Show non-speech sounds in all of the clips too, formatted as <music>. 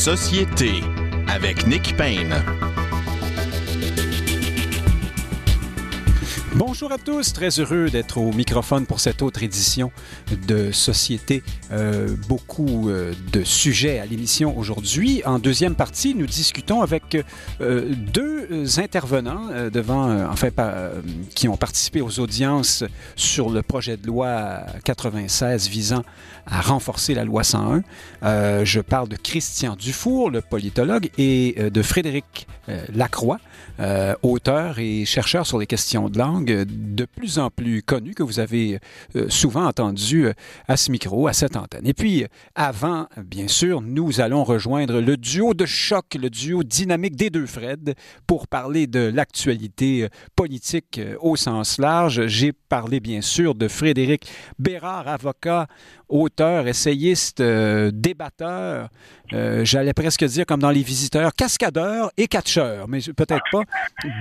Société avec Nick Payne. Bonjour à tous, très heureux d'être au microphone pour cette autre édition de Société. Euh, beaucoup euh, de sujets à l'émission aujourd'hui. En deuxième partie, nous discutons avec euh, deux intervenants devant, enfin, qui ont participé aux audiences sur le projet de loi 96 visant à renforcer la loi 101. Euh, je parle de Christian Dufour, le politologue, et de Frédéric Lacroix, euh, auteur et chercheur sur les questions de langue, de plus en plus connu, que vous avez euh, souvent entendu euh, à ce micro, à cette antenne. Et puis, avant, bien sûr, nous allons rejoindre le duo de choc, le duo dynamique des deux Fred, pour parler de l'actualité politique au sens large. J'ai parlé, bien sûr, de Frédéric Bérard, avocat, auteur, essayiste, débatteur, j'allais presque dire comme dans Les Visiteurs, cascadeur et catcheur, mais peut-être pas.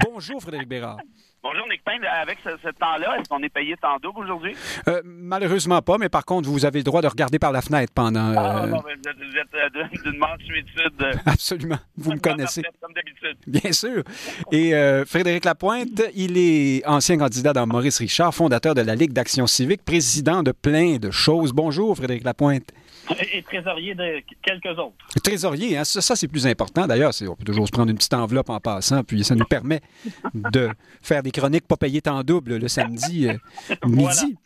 Bonjour Frédéric Bérard. Bonjour Nick Payne, avec ce, ce temps-là, est-ce qu'on est payé temps double aujourd'hui? Euh, malheureusement pas, mais par contre, vous avez le droit de regarder par la fenêtre pendant... Ah, euh, vous êtes, euh, d'une mansuétude. euh, <laughs> Absolument, vous me connaissez. Comme d'habitude. Bien sûr. Et Frédéric Lapointe, il est ancien candidat dans Maurice Richard, fondateur de la Ligue d'action civique, président de plein de choses. Bonjour, Frédéric Lapointe. Et trésorier de quelques autres. Trésorier, hein, ça, ça, c'est plus important. D'ailleurs, on peut toujours se prendre une petite enveloppe en passant, puis ça nous <laughs> permet de faire des chroniques pas payées en double le samedi euh, <laughs> midi.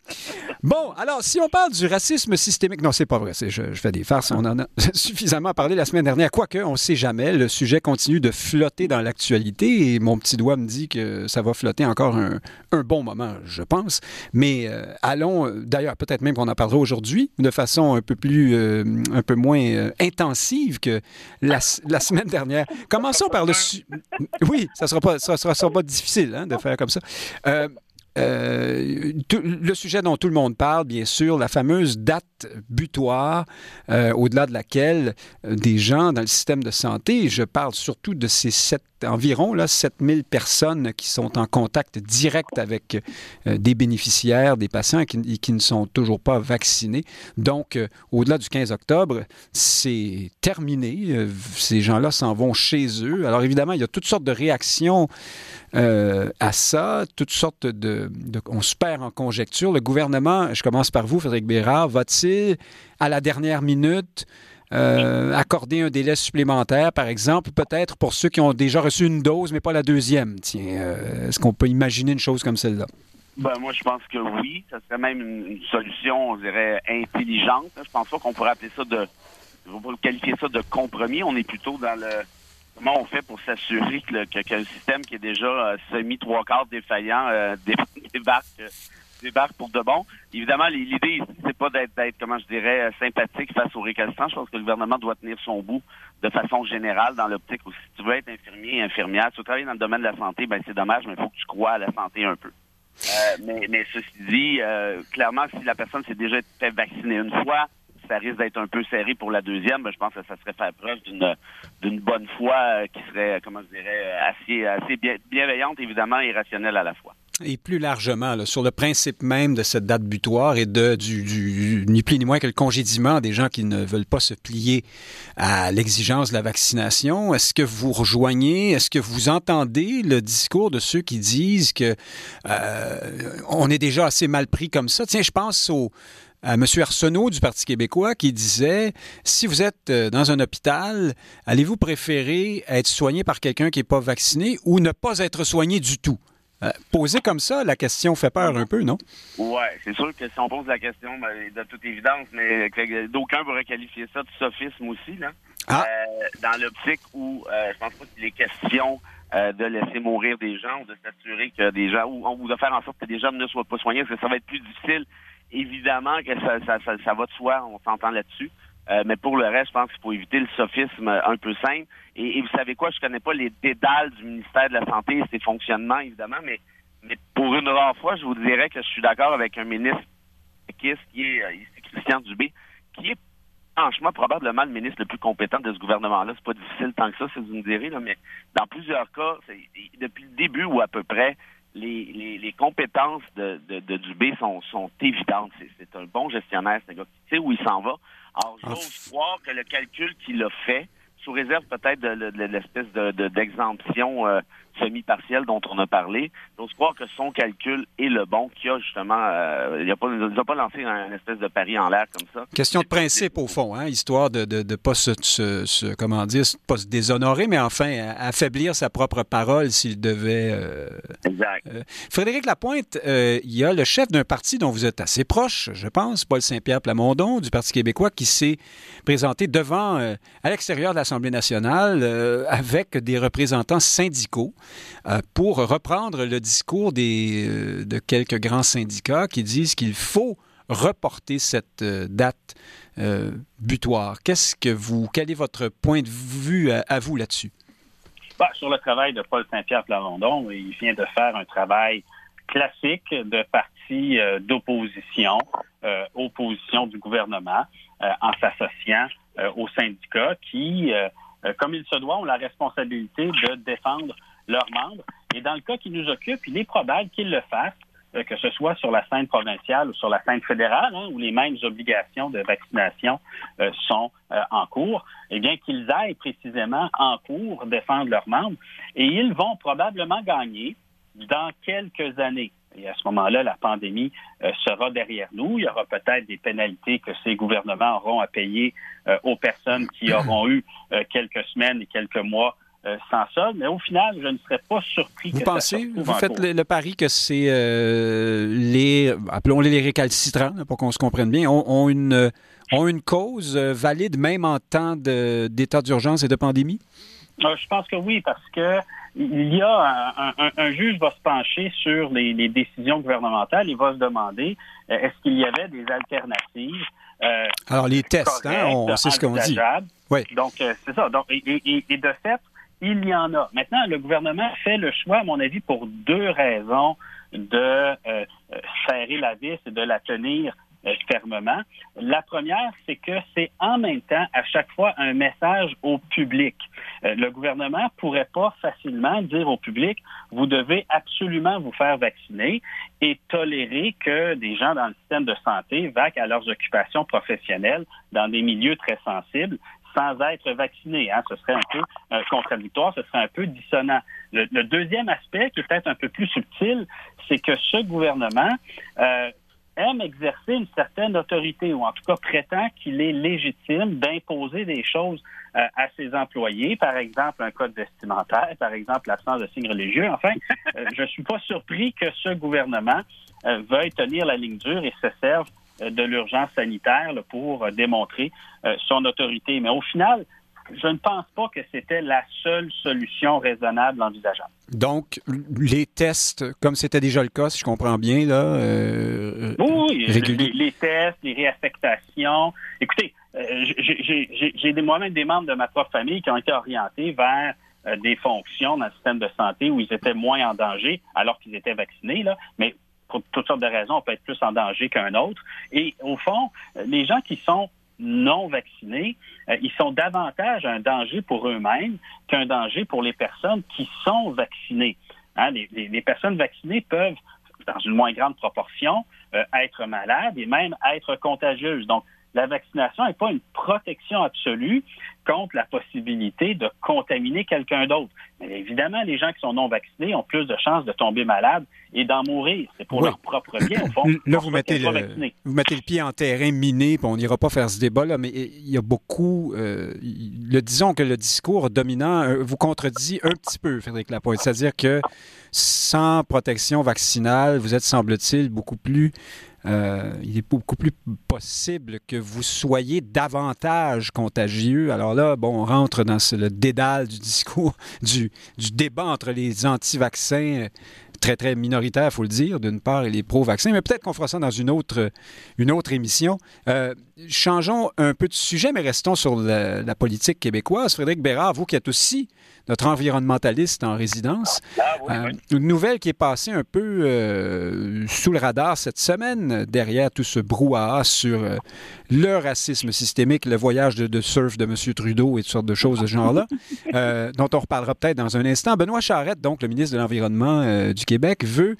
Bon, alors, si on parle du racisme systémique, non, c'est pas vrai, je, je fais des farces, on en a <laughs> suffisamment parlé la semaine dernière, quoique, on ne sait jamais, le sujet continue de flotter dans l'actualité et mon petit doigt me dit que ça va flotter encore un, un bon moment, je pense. Mais euh, allons, euh, d'ailleurs, peut-être même qu'on en parlera aujourd'hui, de façon un peu plus, euh, un peu moins euh, intensive que la, la semaine dernière. Commençons par le... <laughs> Oui, ça sera pas, ça sera, ça sera pas difficile hein, de faire comme ça. Euh, euh, tout- le sujet dont tout le monde parle, bien sûr, la fameuse date butoir, euh, au-delà de laquelle euh, des gens dans le système de santé, je parle surtout de ces sept, environ là, 7000 personnes qui sont en contact direct avec euh, des bénéficiaires, des patients qui, ne sont toujours pas vaccinés. Donc, euh, au-delà du 15 octobre, c'est terminé. Euh, ces gens-là s'en vont chez eux. Alors, évidemment, il y a toutes sortes de réactions à ça, toutes sortes de, de- On se perd en conjecture. Le gouvernement, je commence par vous, Frédéric Bérard, va-t-il, à la dernière minute, euh, accorder un délai supplémentaire, par exemple, peut-être pour ceux qui ont déjà reçu une dose, mais pas la deuxième? Tiens, euh, est-ce qu'on peut imaginer une chose comme celle-là? Ben, moi, je pense que oui. Ça serait même une, solution, on dirait, intelligente. Je pense pas qu'on pourrait appeler ça de. Vais pas qualifier ça de compromis. On est plutôt dans le. Comment on fait pour s'assurer que, le- système qui est déjà euh, semi trois quarts défaillant dé- <laughs> débarque, débarque pour de bon. Évidemment, l'idée, ici, c'est pas d'être, comment je dirais, euh, sympathique face aux récalcitrants. Je pense que le gouvernement doit tenir son bout de façon générale dans l'optique où si tu veux être infirmier, infirmière, si tu veux travailler dans le domaine de la santé, ben c'est dommage, mais il faut que tu crois à la santé un peu. Euh, mais, ceci dit, euh, clairement, si la personne s'est déjà fait vacciner une fois, ça risque d'être un peu serré pour la deuxième. Ben, je pense que ça serait faire preuve d'une d'une bonne foi euh, qui serait, comment je dirais, assez, assez bien- bienveillante, évidemment, et rationnelle à la fois. Et plus largement, sur le principe même de cette date butoir et de du, du- ni plus ni moins que le congédiement des gens qui ne veulent pas se plier à l'exigence de la vaccination, est-ce que vous rejoignez, est-ce que vous entendez le discours de ceux qui disent que euh, on est déjà assez mal pris comme ça? Tiens, je pense au à M. Arsenault du Parti québécois qui disait si vous êtes euh, dans un hôpital, allez-vous préférer être soigné par quelqu'un qui n'est pas vacciné ou ne pas être soigné du tout? Euh, posé comme ça, la question fait peur un peu, non? Ouais, c'est sûr que si on pose la question, ben, de toute évidence, mais d'aucuns pourraient qualifier ça de sophisme aussi, là. Ah. Euh, dans l'optique où euh, je pense pas qu'il est question euh, de laisser mourir des gens ou de s'assurer que des gens ou, ou de faire en sorte que des gens ne soient pas soignés, parce que ça va être plus difficile. Évidemment que ça, ça, ça, ça va de soi, on s'entend là-dessus. Mais pour le reste, je pense qu'il faut éviter le sophisme un peu simple. Et, et vous savez quoi, je connais pas les dédales du ministère de la Santé et ses fonctionnements, évidemment, mais, mais pour une rare fois, je vous dirais que je suis d'accord avec un ministre qui est, qui est euh, ici, Christian Dubé, qui est franchement probablement le ministre le plus compétent de ce gouvernement-là. C'est pas difficile tant que ça, si vous me direz, là, mais dans plusieurs cas, c'est- depuis le début ou à peu près, les, les, les compétences de, de, de Dubé sont, sont évidentes. C'est, c'est un bon gestionnaire, c'est un gars qui sait où il s'en va. Alors, j'ose croire que le calcul qu'il a fait sous réserve peut-être de, l'espèce de, d'exemption euh, semi-partielle dont on a parlé. J'ose croire que son calcul est le bon, qu'il a justement, euh, il n'a pas, pas lancé un espèce de pari en l'air comme ça. Question de principe au fond, hein, histoire de ne de, pas se, se, comment dire, pas se déshonorer, mais enfin affaiblir sa propre parole s'il devait. Euh, exact. Frédéric Lapointe, il y a le chef d'un parti dont vous êtes assez proche, je pense, Paul Saint-Pierre Plamondon du Parti québécois, qui s'est présenté devant, à l'extérieur de l'Assemblée nationale, avec des représentants syndicaux euh, pour reprendre le discours des, euh, de quelques grands syndicats qui disent qu'il faut reporter cette euh, date butoir. Qu'est-ce que vous, quel est votre point de vue à, vous là-dessus? Bah, sur le travail de Paul Saint-Pierre Plamondon, il vient de faire un travail classique de parti d'opposition, opposition du gouvernement, en s'associant aux syndicats qui, comme il se doit, ont la responsabilité de défendre leurs membres. Et dans le cas qui nous occupe, il est probable qu'ils le fassent, euh, que ce soit sur la scène provinciale ou sur la scène fédérale, hein, où les mêmes obligations de vaccination euh, sont euh, en cours, eh bien qu'ils aillent précisément en cours défendre leurs membres. Et ils vont probablement gagner dans quelques années. Et à ce moment-là, la pandémie sera derrière nous. Il y aura peut-être des pénalités que ces gouvernements auront à payer aux personnes qui <coughs> auront eu quelques semaines et quelques mois euh, sans ça, mais au final, je ne serais pas surpris. Vous pensez, vous faites le, pari que c'est euh, les, appelons-les les récalcitrants, pour qu'on se comprenne bien, ont, une, ont une cause valide même en temps d'état d'urgence et de pandémie? Euh, je pense que oui, parce que il y a un, juge va se pencher sur les, décisions gouvernementales, il va se demander est-ce qu'il y avait des alternatives. Alors les tests, hein, on sait ce qu'on dit. Oui. Donc c'est ça. Donc, et, et, de fait, il y en a. Maintenant, le gouvernement fait le choix, à mon avis, pour deux raisons de euh, serrer la vis et de la tenir euh, fermement. La première, c'est que c'est en même temps, à chaque fois, un message au public. Euh, le gouvernement pourrait pas facilement dire au public, vous devez absolument vous faire vacciner et tolérer que des gens dans le système de santé vaquent à leurs occupations professionnelles dans des milieux très sensibles sans être vacciné. Hein. Ce serait un peu euh, contradictoire, ce serait un peu dissonant. Le, deuxième aspect, qui est peut-être un peu plus subtil, c'est que ce gouvernement euh, aime exercer une certaine autorité, ou en tout cas prétend qu'il est légitime d'imposer des choses euh, à ses employés, par exemple un code vestimentaire, par exemple l'absence de signes religieux. Enfin, je ne suis pas surpris que ce gouvernement veuille tenir la ligne dure et se serve de l'urgence sanitaire pour euh, démontrer euh, son autorité. Mais au final, je ne pense pas que c'était la seule solution raisonnable envisageable. Donc, les tests, comme c'était déjà le cas, si je comprends bien, là. oui, les, tests, les réaffectations. Écoutez, j'ai moi-même des membres de ma propre famille qui ont été orientés vers des fonctions dans le système de santé où ils étaient moins en danger alors qu'ils étaient vaccinés. Là. Mais pour toutes sortes de raisons, on peut être plus en danger qu'un autre. Et au fond, les gens qui sont non vaccinés, euh, ils sont davantage un danger pour eux-mêmes qu'un danger pour les personnes qui sont vaccinées. Hein, les, personnes vaccinées peuvent, dans une moins grande proportion, euh, être malades et même être contagieuses. Donc, la vaccination n'est pas une protection absolue contre la possibilité de contaminer quelqu'un d'autre. Mais évidemment, les gens qui sont non vaccinés ont plus de chances de tomber malades et d'en mourir. C'est pour leur propre bien, au fond. Là, vous mettez, le, vous mettez le pied en terrain miné, puis on n'ira pas faire ce débat-là, mais il y a beaucoup... Euh, le, disons que le discours dominant euh, vous contredit un petit peu, Frédéric Lapointe. C'est-à-dire que sans protection vaccinale, vous êtes, semble-t-il, beaucoup plus euh, il est beaucoup plus possible que vous soyez davantage contagieux. Alors là, bon, on rentre dans le dédale du discours, <laughs> du, débat entre les anti-vaccins très, très minoritaire, il faut le dire, d'une part, et les pro-vaccins, mais peut-être qu'on fera ça dans une autre, une autre émission. Euh, changeons un peu de sujet, mais restons sur la, politique québécoise. Frédéric Bérard, vous qui êtes aussi notre environnementaliste en résidence, ah, euh, une nouvelle qui est passée un peu euh, sous le radar cette semaine, derrière tout ce brouhaha sur le racisme systémique, le voyage de, surf de M. Trudeau et toutes sortes de choses de ce genre-là, <laughs> dont on reparlera peut-être dans un instant. Benoît Charette, donc le ministre de l'Environnement du Québec, veut,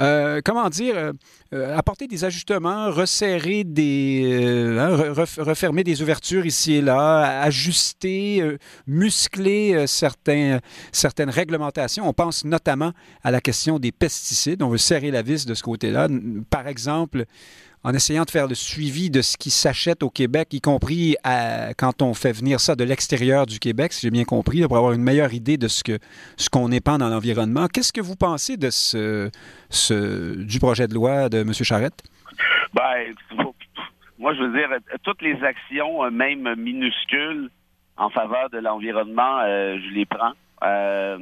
euh, comment dire, euh, apporter des ajustements, resserrer des, hein, refermer des ouvertures ici et là, ajuster, muscler certaines réglementations. On pense notamment à la question des pesticides. On veut serrer la vis de ce côté-là. Par exemple, en essayant de faire le suivi de ce qui s'achète au Québec, y compris quand on fait venir ça de l'extérieur du Québec, si j'ai bien compris, pour avoir une meilleure idée de ce que ce qu'on épand dans l'environnement. Qu'est-ce que vous pensez de ce, du projet de loi de M. Charette? Ben, moi, je veux dire, toutes les actions, même minuscules, en faveur de l'environnement, euh, je les prends. Euh,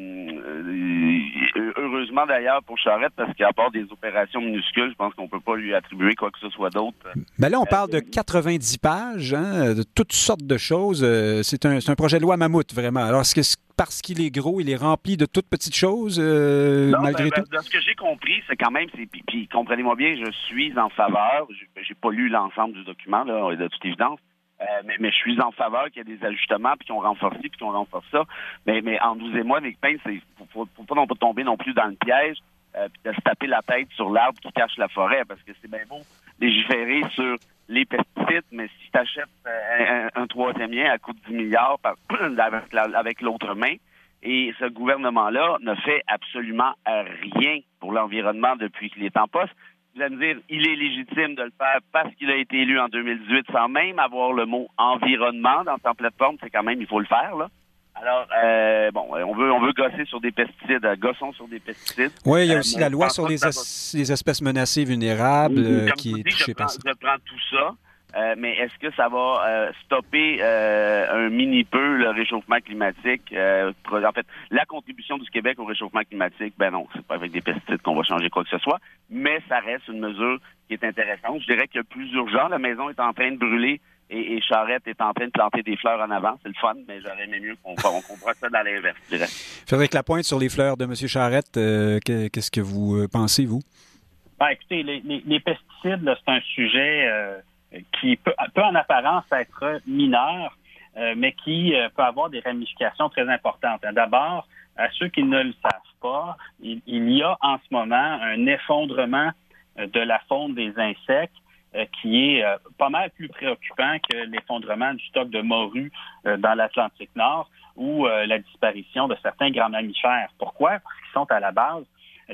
heureusement d'ailleurs pour Charette, parce qu'à part des opérations minuscules, je pense qu'on ne peut pas lui attribuer quoi que ce soit d'autre. Mais là, on parle de 90 pages, hein, de toutes sortes de choses. Euh, c'est un, un, projet de loi mammouth, vraiment. Alors, est-ce que parce qu'il est gros, il est rempli de toutes petites choses, euh, malgré ben, tout? Ben, ce que j'ai compris, c'est quand même, puis, comprenez-moi bien, je suis en faveur, j'ai pas lu l'ensemble du document, là, de toute évidence, euh, mais, je suis en faveur qu'il y ait des ajustements, puis qu'on renforce puis qu'on renforce ça. Mais, en 12 et moi, Nick Payne, c'est faut, pas non pas tomber non plus dans le piège, euh, puis de se taper la tête sur l'arbre qui cache la forêt, parce que c'est bien beau légiférer sur les pesticides, mais si tu achètes euh, un, troisième lien à coût de 10 milliards <clears throat> avec l'autre main, et ce gouvernement-là ne fait absolument rien pour l'environnement depuis qu'il est en poste vous allez me dire, il est légitime de le faire parce qu'il a été élu en 2018 sans même avoir le mot environnement dans sa plateforme. C'est quand même, il faut le faire, là. Alors, euh, bon, on veut, on veut gosser sur des pesticides, euh, gossons sur des pesticides. Oui, il y a euh, aussi la loi sur les, espèces menacées vulnérables qui est touchée par ça. Je prends tout ça. Euh, mais est-ce que ça va euh, stopper euh, un mini peu le réchauffement climatique? en fait, la contribution du Québec au réchauffement climatique, ben non, c'est pas avec des pesticides qu'on va changer quoi que ce soit, mais ça reste une mesure qui est intéressante. Je dirais qu'il y a plus urgent. La maison est en train de brûler et, et, Charette est en train de planter des fleurs en avant. C'est le fun, mais j'aurais aimé mieux qu'on comprenne ça dans l'inverse, je dirais. Frédéric Lapointe, sur les fleurs de M. Charette, qu'est-ce que vous pensez, vous? Ben, écoutez, les, les pesticides, c'est un sujet qui peut, en apparence être mineur, euh, mais qui euh, peut avoir des ramifications très importantes. D'abord, à ceux qui ne le savent pas, il, y a en ce moment un effondrement euh, de la faune des insectes qui est pas mal plus préoccupant que l'effondrement du stock de morue dans l'Atlantique Nord ou la disparition de certains grands mammifères. Pourquoi? Parce qu'ils sont à la base,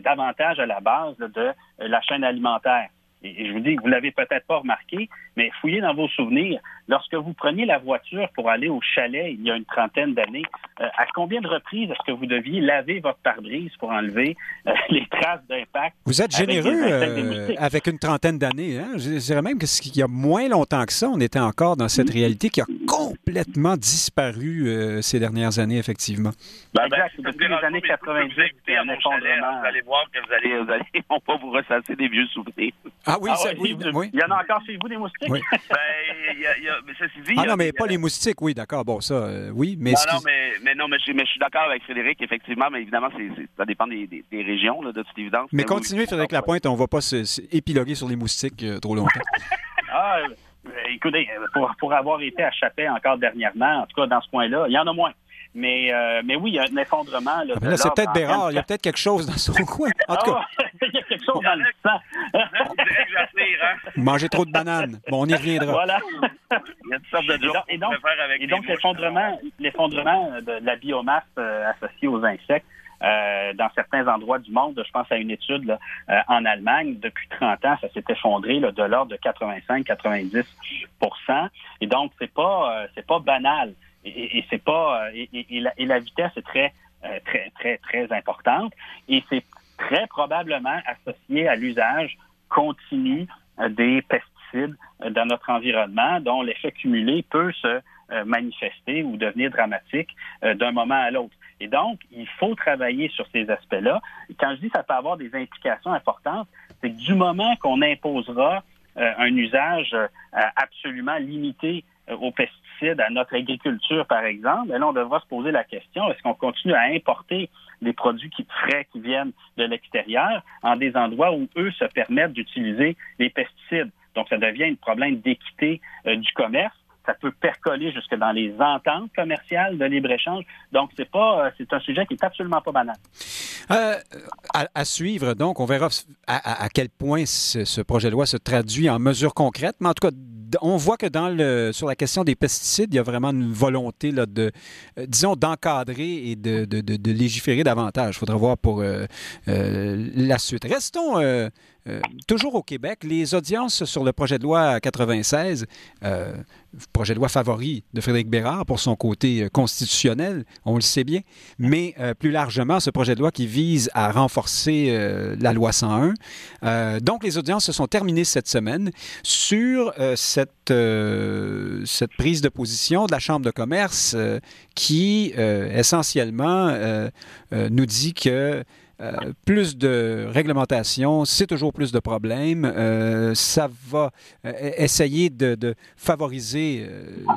davantage à la base de la chaîne alimentaire. Et je vous dis, vous l'avez peut-être pas remarqué, mais fouillez dans vos souvenirs. Lorsque vous preniez la voiture pour aller au chalet il y a une trentaine d'années, euh, à combien de reprises est-ce que vous deviez laver votre pare-brise pour enlever euh, <laughs> les traces d'impact? Vous êtes généreux euh, avec une trentaine d'années. Hein? Je dirais même qu'il y a moins longtemps que ça, on était encore dans cette réalité qui a complètement disparu ces dernières années, effectivement. Ben, ben, depuis les années 90, c'est un effondrement. Vous allez voir que vous allez, vous allez <laughs> on va vous ressasser des vieux souvenirs. Ah oui, ah, oui, oui, Il y en a encore chez vous des moustiques? Oui. <laughs> ben, y a, y a, mais ça, dit, ah non, mais pas les moustiques, oui, d'accord. Bon, ça, euh, oui, mais... Non, non, mais, mais, non, mais je, mais je suis d'accord avec Frédéric, effectivement, mais évidemment, c'est, ça dépend des, des, des régions, là, de toute évidence. Mais, continuez, Frédéric Lapointe, on ne va pas se, épiloguer sur les moustiques euh, trop longtemps. <laughs> ah, euh, écoutez, pour, pour avoir été à Chapet encore dernièrement, en tout cas dans ce coin-là, il y en a moins. Mais, euh, mais oui, il y a un effondrement. Là, là c'est peut-être Bérard. Il y a peut-être quelque chose dans son coin. En tout cas. <laughs> il y a quelque chose dans le sang. <laughs> Hein. Mangez trop de bananes. Bon, on y reviendra. Voilà. Il y a toutes sortes de jokes et donc, et donc l'effondrement, l'effondrement de la biomasse euh, associée aux insectes, euh, dans certains endroits du monde. Je pense à une étude là, euh, en Allemagne. Depuis 30 ans, ça s'est effondré là, de l'ordre de 85-90% Et donc, c'est pas euh, c'est pas banal et, c'est pas euh, et, la, vitesse est très euh, très très très importante et c'est très probablement associé à l'usage continu euh, des pesticides dans notre environnement, dont l'effet cumulé peut se manifester ou devenir dramatique d'un moment à l'autre. Et donc, il faut travailler sur ces aspects-là. Quand je dis ça peut avoir des implications importantes, c'est que du moment qu'on imposera un usage absolument limité aux pesticides, à notre agriculture, par exemple, là, on devra se poser la question, est-ce qu'on continue à importer des produits qui, frais qui viennent de l'extérieur en des endroits où eux se permettent d'utiliser les pesticides? Donc, ça devient un problème d'équité euh, du commerce ça peut percoler jusque dans les ententes commerciales de libre-échange. Donc, c'est pas, c'est un sujet qui est absolument pas banal. à, suivre, donc, on verra à, quel point ce, projet de loi se traduit en mesures concrètes, mais en tout cas, on voit que dans sur la question des pesticides, il y a vraiment une volonté de, euh, disons, d'encadrer et de, légiférer davantage. Il faudra voir pour euh, euh, la suite. Restons toujours au Québec. Les audiences sur le projet de loi 96 projet de loi favori de Frédéric Bérard pour son côté euh, constitutionnel, on le sait bien, mais euh, plus largement, ce projet de loi qui vise à renforcer euh, la loi 101. donc, les audiences se sont terminées cette semaine sur cette prise de position de la Chambre de commerce qui, essentiellement, nous dit que euh, plus de réglementation, c'est toujours plus de problèmes. Euh, ça va euh, essayer de, favoriser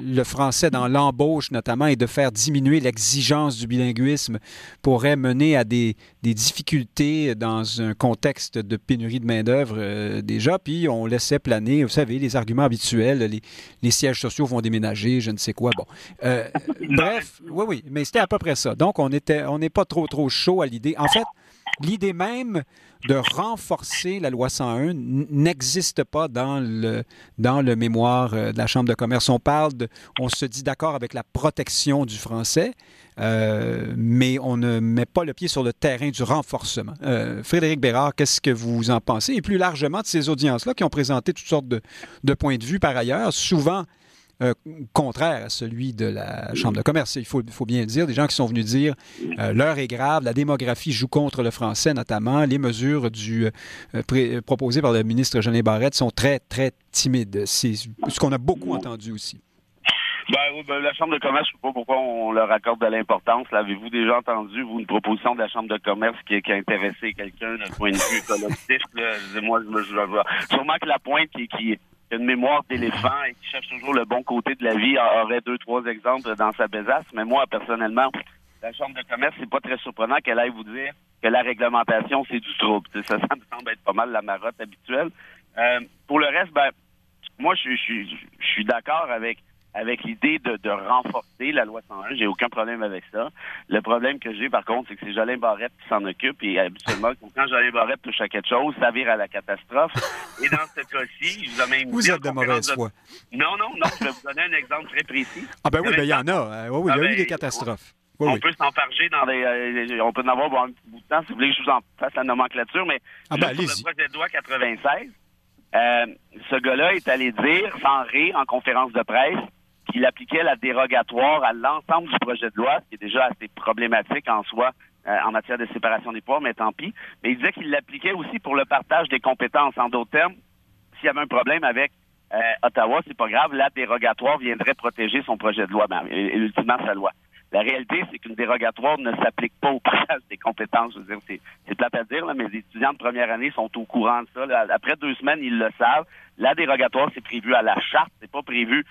le français dans l'embauche notamment et de faire diminuer l'exigence du bilinguisme pourrait mener à des, difficultés dans un contexte de pénurie de main-d'œuvre déjà. Puis on laissait planer, vous savez, les arguments habituels, les, les sièges sociaux vont déménager, je ne sais quoi. Bon. <laughs> bref, oui, oui, mais c'était à peu près ça. Donc on était, on n'est pas trop, trop chaud à l'idée. En fait, l'idée même de renforcer la loi 101 n'existe pas dans le, dans le mémoire euh, de la Chambre de commerce. On parle de, on se dit d'accord avec la protection du français, euh, mais on ne met pas le pied sur le terrain du renforcement. Euh, Frédéric Bérard, qu'est-ce que vous en pensez? Et plus largement de ces audiences-là qui ont présenté toutes sortes de, de points de vue par ailleurs, souvent euh, contraire à celui de la Chambre de commerce. Il faut, bien le dire, des gens qui sont venus dire euh, l'heure est grave, la démographie joue contre le français notamment, les mesures du, euh, proposées par le ministre Jean Barrette sont très, très timides. C'est ce qu'on a beaucoup entendu aussi. Ben, ben, la Chambre de commerce, je ne sais pas pourquoi on leur accorde de l'importance. L'avez-vous déjà entendu, vous, une proposition de la Chambre de commerce qui, a intéressé quelqu'un d'un point de vue collectif? Moi, je, je, sûrement que la pointe qui, qui, une mémoire d'éléphant et qui cherche toujours le bon côté de la vie aurait deux, trois exemples dans sa besace. Mais moi, personnellement, la Chambre de commerce, c'est pas très surprenant qu'elle aille vous dire que la réglementation, c'est du trouble. <laughs> Ça, me semble être pas mal la marotte habituelle. Euh, pour le reste, ben, moi, je, je, je suis d'accord avec avec l'idée de, de, renforcer la loi 101. J'ai aucun problème avec ça. Le problème que j'ai, par contre, c'est que c'est Jolin Barrette qui s'en occupe et habituellement, <laughs> quand Jolin Barrette touche à quelque chose, ça vire à la catastrophe. Et dans ce cas-ci, je vous ai même Vous êtes de mauvaise foi. Non, non, non. Je vais vous donner un exemple très précis. Ah ben oui, ben il y en a. Euh, oui, oui, il y a eu des catastrophes. on peut s'enfarger dans des. Euh, on peut en avoir un petit bout de temps si vous voulez que je vous en fasse la nomenclature, mais ah ben, le projet de loi 96, euh, ce gars-là est allé dire, sans rire, en conférence de presse, qu'il appliquait la dérogatoire à l'ensemble du projet de loi, ce qui est déjà assez problématique en soi euh, en matière de séparation des pouvoirs, mais tant pis. Mais il disait qu'il l'appliquait aussi pour le partage des compétences. En d'autres termes, s'il y avait un problème avec euh, Ottawa, c'est pas grave, la dérogatoire viendrait protéger son projet de loi, ben, et, ultimement sa loi. La réalité, c'est qu'une dérogatoire ne s'applique pas au partage des compétences. Je veux dire, c'est, plate à dire, là, mais les étudiants de première année sont au courant de ça. Après deux semaines, ils le savent. La dérogatoire, c'est prévu à la charte, c'est pas prévu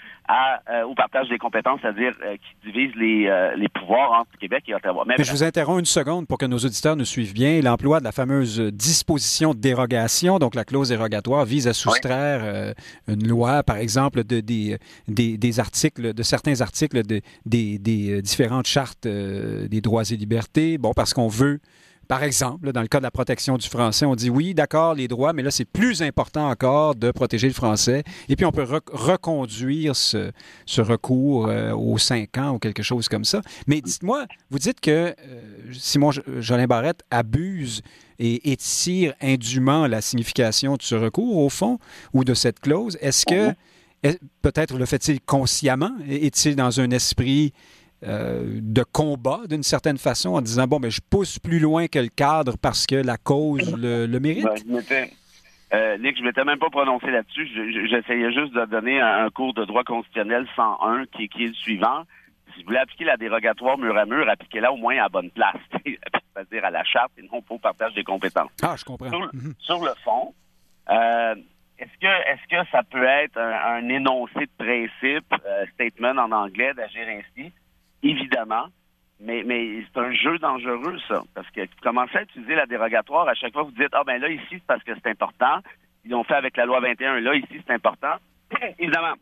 euh, au partage des compétences, c'est-à-dire euh, qui divise les, euh, les, pouvoirs entre Québec et Ottawa. Mais, je vous interromps une seconde pour que nos auditeurs nous suivent bien. L'emploi de la fameuse disposition de dérogation, donc la clause dérogatoire, vise à soustraire une loi, par exemple, de, des, des, articles, de certains articles de, des, des différentes chartes des droits et libertés. Bon, parce qu'on veut par exemple, dans le cas de la protection du français, on dit oui, d'accord, les droits, mais là, c'est plus important encore de protéger le français. Et puis, on peut reconduire ce, recours euh, aux cinq ans ou quelque chose comme ça. Mais dites-moi, vous dites que euh, Simon Jolin Barrette abuse et étire indûment la signification de ce recours, au fond, ou de cette clause. Est-ce que, peut-être le fait-il consciemment? Est-il dans un esprit euh, de combat d'une certaine façon en disant bon mais je pousse plus loin que le cadre parce que la cause le, mérite? Ben, euh, Nick, je m'étais même pas prononcé là-dessus. J'essayais juste de donner un, cours de droit constitutionnel 101 qui, qui est le suivant. Si vous voulez appliquer la dérogatoire mur à mur, appliquez-la au moins à bonne place, <laughs> c'est-à-dire à la charte et non pas au partage des compétences. Ah, je comprends. Sur, le mhm. fond, euh, est-ce que est-ce que ça peut être un, énoncé de principe, statement en anglais, d'agir ainsi? Évidemment, mais, c'est un jeu dangereux, ça. Parce que vous commencez à utiliser la dérogatoire, à chaque fois vous dites Ah ben là, ici, c'est parce que c'est important. Ils l'ont fait avec la loi 21, là, ici, c'est important. <clears throat> évidemment,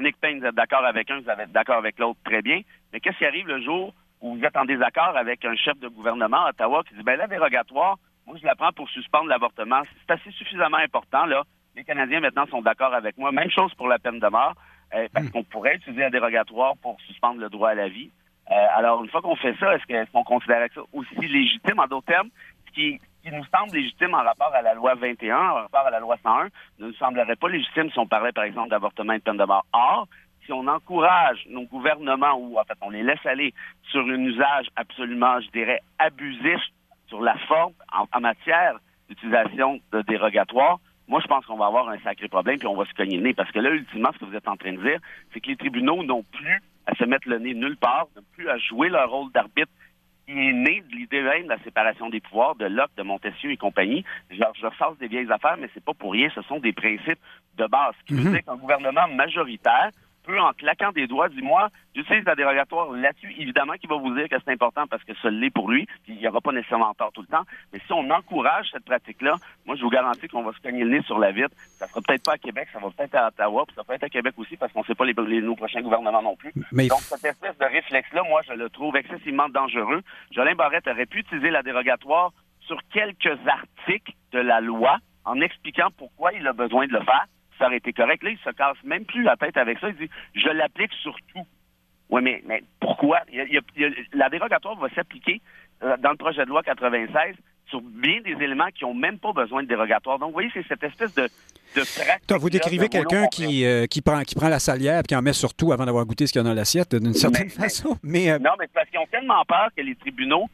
Nick Payne, vous êtes d'accord avec un, vous êtes d'accord avec l'autre, très bien. Mais qu'est-ce qui arrive le jour où vous êtes en désaccord avec un chef de gouvernement à Ottawa qui dit, ben là, dérogatoire, moi, je la prends pour suspendre l'avortement. C'est assez suffisamment important, là. Les Canadiens, maintenant, sont d'accord avec moi. Même chose pour la peine de mort, parce hmm. qu'on pourrait utiliser un dérogatoire pour suspendre le droit à la vie. Euh, alors, une fois qu'on fait ça, est-ce qu'on considère ça aussi légitime? En d'autres termes, ce qui, qui nous semble légitime en rapport à la loi 21, en rapport à la loi 101, ne nous semblerait pas légitime si on parlait, par exemple, d'avortement et de peine de mort. Or, si on encourage nos gouvernements ou en fait on les laisse aller sur un usage absolument, je dirais, abusif sur la forme en, matière d'utilisation de dérogatoires, moi, je pense qu'on va avoir un sacré problème, puis on va se cogner le nez. Parce que là, ultimement, ce que vous êtes en train de dire, c'est que les tribunaux n'ont plus à se mettre le nez nulle part, n'ont plus à jouer leur rôle d'arbitre qui est né de l'idée même de la séparation des pouvoirs, de Locke, de Montesquieu et compagnie. Je, je ressasse des vieilles affaires, mais c'est pas pour rien. Ce sont des principes de base. Ce qui veut mhm. dire qu'un gouvernement majoritaire en claquant des doigts, dis-moi, j'utilise la dérogatoire là-dessus, évidemment qu'il va vous dire que c'est important parce que ça l'est pour lui, puis il n'y aura pas nécessairement tort tout le temps. Mais si on encourage cette pratique-là, moi, je vous garantis qu'on va se cogner le nez sur la vitre. Ça sera peut-être pas à Québec, ça va peut-être à Ottawa, puis ça peut être à Québec aussi parce qu'on ne sait pas les, nos prochains gouvernements non plus. Donc, cette espèce de réflexe-là, moi, je le trouve excessivement dangereux. Jolin Barrette aurait pu utiliser la dérogatoire sur quelques articles de la loi en expliquant pourquoi il a besoin de le faire ça aurait été correct. Là, il se casse même plus la tête avec ça. Il dit Je l'applique sur tout. Oui, mais, mais pourquoi? la dérogatoire va s'appliquer euh, dans le projet de loi 96 sur bien des éléments qui n'ont même pas besoin de dérogatoire. Donc, vous voyez, c'est cette espèce de, de Vous décrivez quelqu'un qui, euh, qui, prend, qui prend la salière et qui en met sur tout avant d'avoir goûté ce qu'il y a dans l'assiette, d'une certaine façon. Mais, euh, Non, mais parce qu'ils ont tellement peur que les tribunaux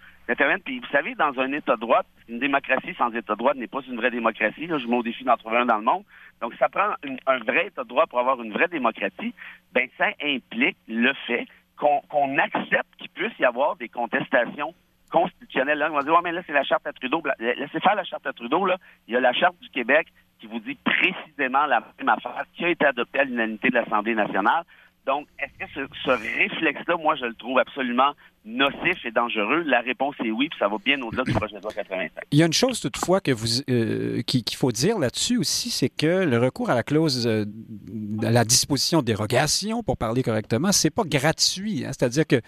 puis vous savez, dans un État de droit, une démocratie sans État de droit n'est pas une vraie démocratie. Je au défi d'en trouver un dans le monde. Donc, ça prend un vrai État de droit pour avoir une vraie démocratie. Ben, ça implique le fait qu'on accepte qu'il puisse y avoir des contestations constitutionnelles. Là, on va dire, ouais, mais là, c'est la charte à Trudeau. Laissez faire la charte à Trudeau. Là. Il y a la charte du Québec qui vous dit précisément la même affaire qui a été adoptée à l'unanimité de l'Assemblée nationale. Donc, est-ce que ce, réflexe-là, moi, je le trouve absolument nocif et dangereux? La réponse est oui, puis ça va bien au-delà du projet de loi 85. Il y a une chose toutefois que vous euh, qu'il faut dire là-dessus aussi, c'est que le recours à la clause euh, à la disposition de dérogation, pour parler correctement, c'est pas gratuit. Hein. C'est-à-dire que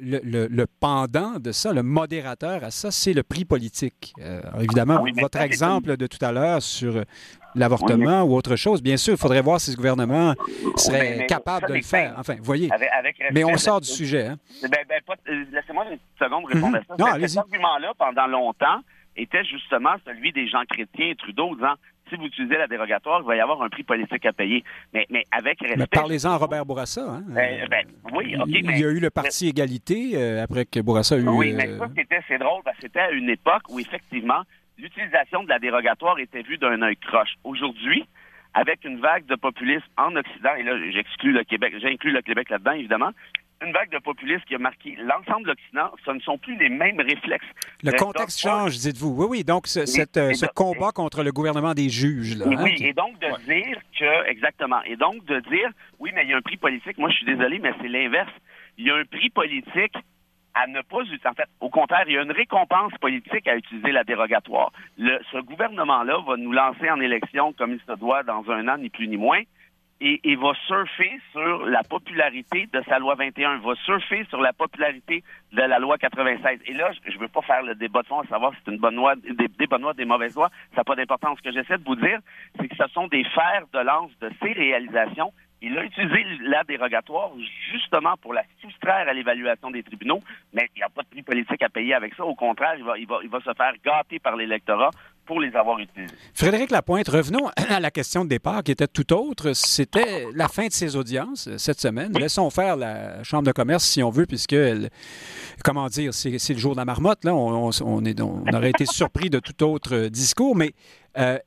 le, pendant de ça, le modérateur à ça, c'est le prix politique. Euh, évidemment, ah votre exemple de tout à l'heure sur l'avortement ou autre chose. Bien sûr, il faudrait voir si ce gouvernement serait capable de le faire. Enfin, voyez. mais on sort du sujet. Hein? Ben, ben, euh, laissez-moi une seconde répondre à ça. Non, Cet argument-là, pendant longtemps, était justement celui des gens chrétiens et Trudeau disant si vous utilisez la dérogatoire, il va y avoir un prix politique à payer. Mais, mais avec respect. Parlez-en à Robert Bourassa. Hein? Ben, ben, oui, OK. Il y a eu le Parti Égalité euh, après que Bourassa a eu. Oui, mais ça, c'était, c'est drôle, parce que c'était à une époque où, effectivement, l'utilisation de la dérogatoire était vue d'un œil croche. Aujourd'hui, avec une vague de populisme en Occident, et là, j'exclus le Québec, j'inclus le Québec là-dedans, évidemment, une vague de populisme qui a marqué l'ensemble de l'Occident, ce ne sont plus les mêmes réflexes. Le contexte change, dites-vous. Oui, oui. Donc, ce, euh, combat contre le gouvernement des juges. Là, oui, hein, et donc de dire que, exactement, et donc de dire, oui, mais il y a un prix politique. Moi, je suis désolé, mais c'est l'inverse. Il y a un prix politique à ne pas utiliser. En fait, au contraire, il y a une récompense politique à utiliser la dérogatoire. Ce gouvernement-là va nous lancer en élection comme il se doit dans un an, ni plus ni moins, et, va surfer sur la popularité de sa loi 21, va surfer sur la popularité de la loi 96. Et là, je ne veux pas faire le débat de fond à savoir si c'est une bonne loi, des bonnes lois, des mauvaises lois. Ça n'a pas d'importance. Ce que j'essaie de vous dire, c'est que ce sont des fers de lance de ces réalisations il a utilisé la dérogatoire justement pour la soustraire à l'évaluation des tribunaux, mais il n'y a pas de prix politique à payer avec ça. Au contraire, il va, se faire gâter par l'électorat pour les avoir utilisés. Frédéric Lapointe, revenons à la question de départ qui était tout autre. C'était la fin de ses audiences cette semaine. Laissons faire la Chambre de commerce si on veut, puisque, comment dire, c'est le jour de la marmotte. Là. On, on, est, on aurait été <laughs> surpris de tout autre discours, mais euh,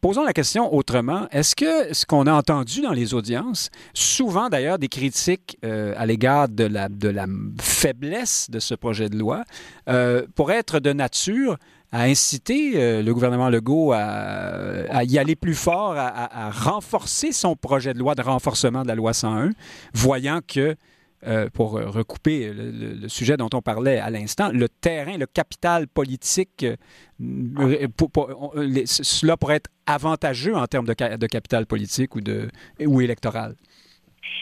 posons la question autrement. Est-ce que ce qu'on a entendu dans les audiences, souvent d'ailleurs des critiques euh, à l'égard de la, de la faiblesse de ce projet de loi, euh, pourrait être de nature à inciter le gouvernement Legault à, y aller plus fort, à, renforcer son projet de loi de renforcement de la loi 101, voyant que euh, pour recouper le, sujet dont on parlait à l'instant, le terrain, le capital politique, cela pourrait être avantageux en termes de, capital politique ou, de, ou électoral?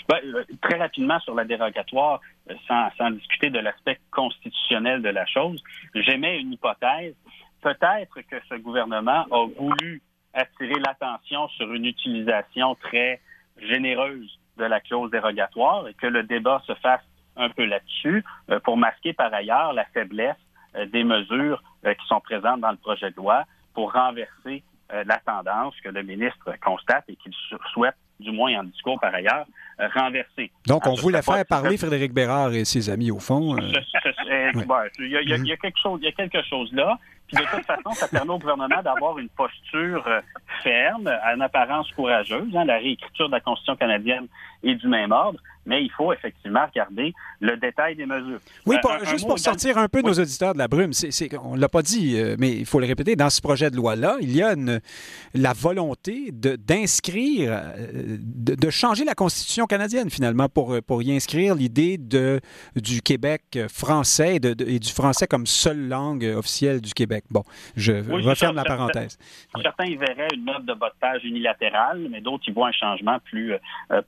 Ben, très rapidement sur la dérogatoire, sans, sans discuter de l'aspect constitutionnel de la chose, j'émets une hypothèse. Peut-être que ce gouvernement a voulu attirer l'attention sur une utilisation très généreuse de la clause dérogatoire et que le débat se fasse un peu là-dessus euh, pour masquer par ailleurs la faiblesse euh, des mesures euh, qui sont présentes dans le projet de loi pour renverser la tendance que le ministre constate et qu'il souhaite, du moins en discours par ailleurs, renverser. Donc, on voulait faire parler Frédéric Bérard et ses amis, au fond. Il y, a quelque chose, il y a quelque chose là. Puis de toute façon, ça permet au gouvernement d'avoir une posture euh, ferme, en apparence courageuse. Hein. La réécriture de la Constitution canadienne est du même ordre mais il faut effectivement regarder le détail des mesures. Oui, euh, juste pour sortir un peu nos auditeurs de la brume, on ne l'a pas dit, euh, mais il faut le répéter, dans ce projet de loi-là, il y a la volonté d'inscrire, euh, de, de, changer la Constitution canadienne finalement pour, pour y inscrire l'idée du Québec français et, et, du français comme seule langue officielle du Québec. Bon, je referme la parenthèse. Certains y verraient une note de bas de page unilatérale, mais d'autres y voient un changement plus,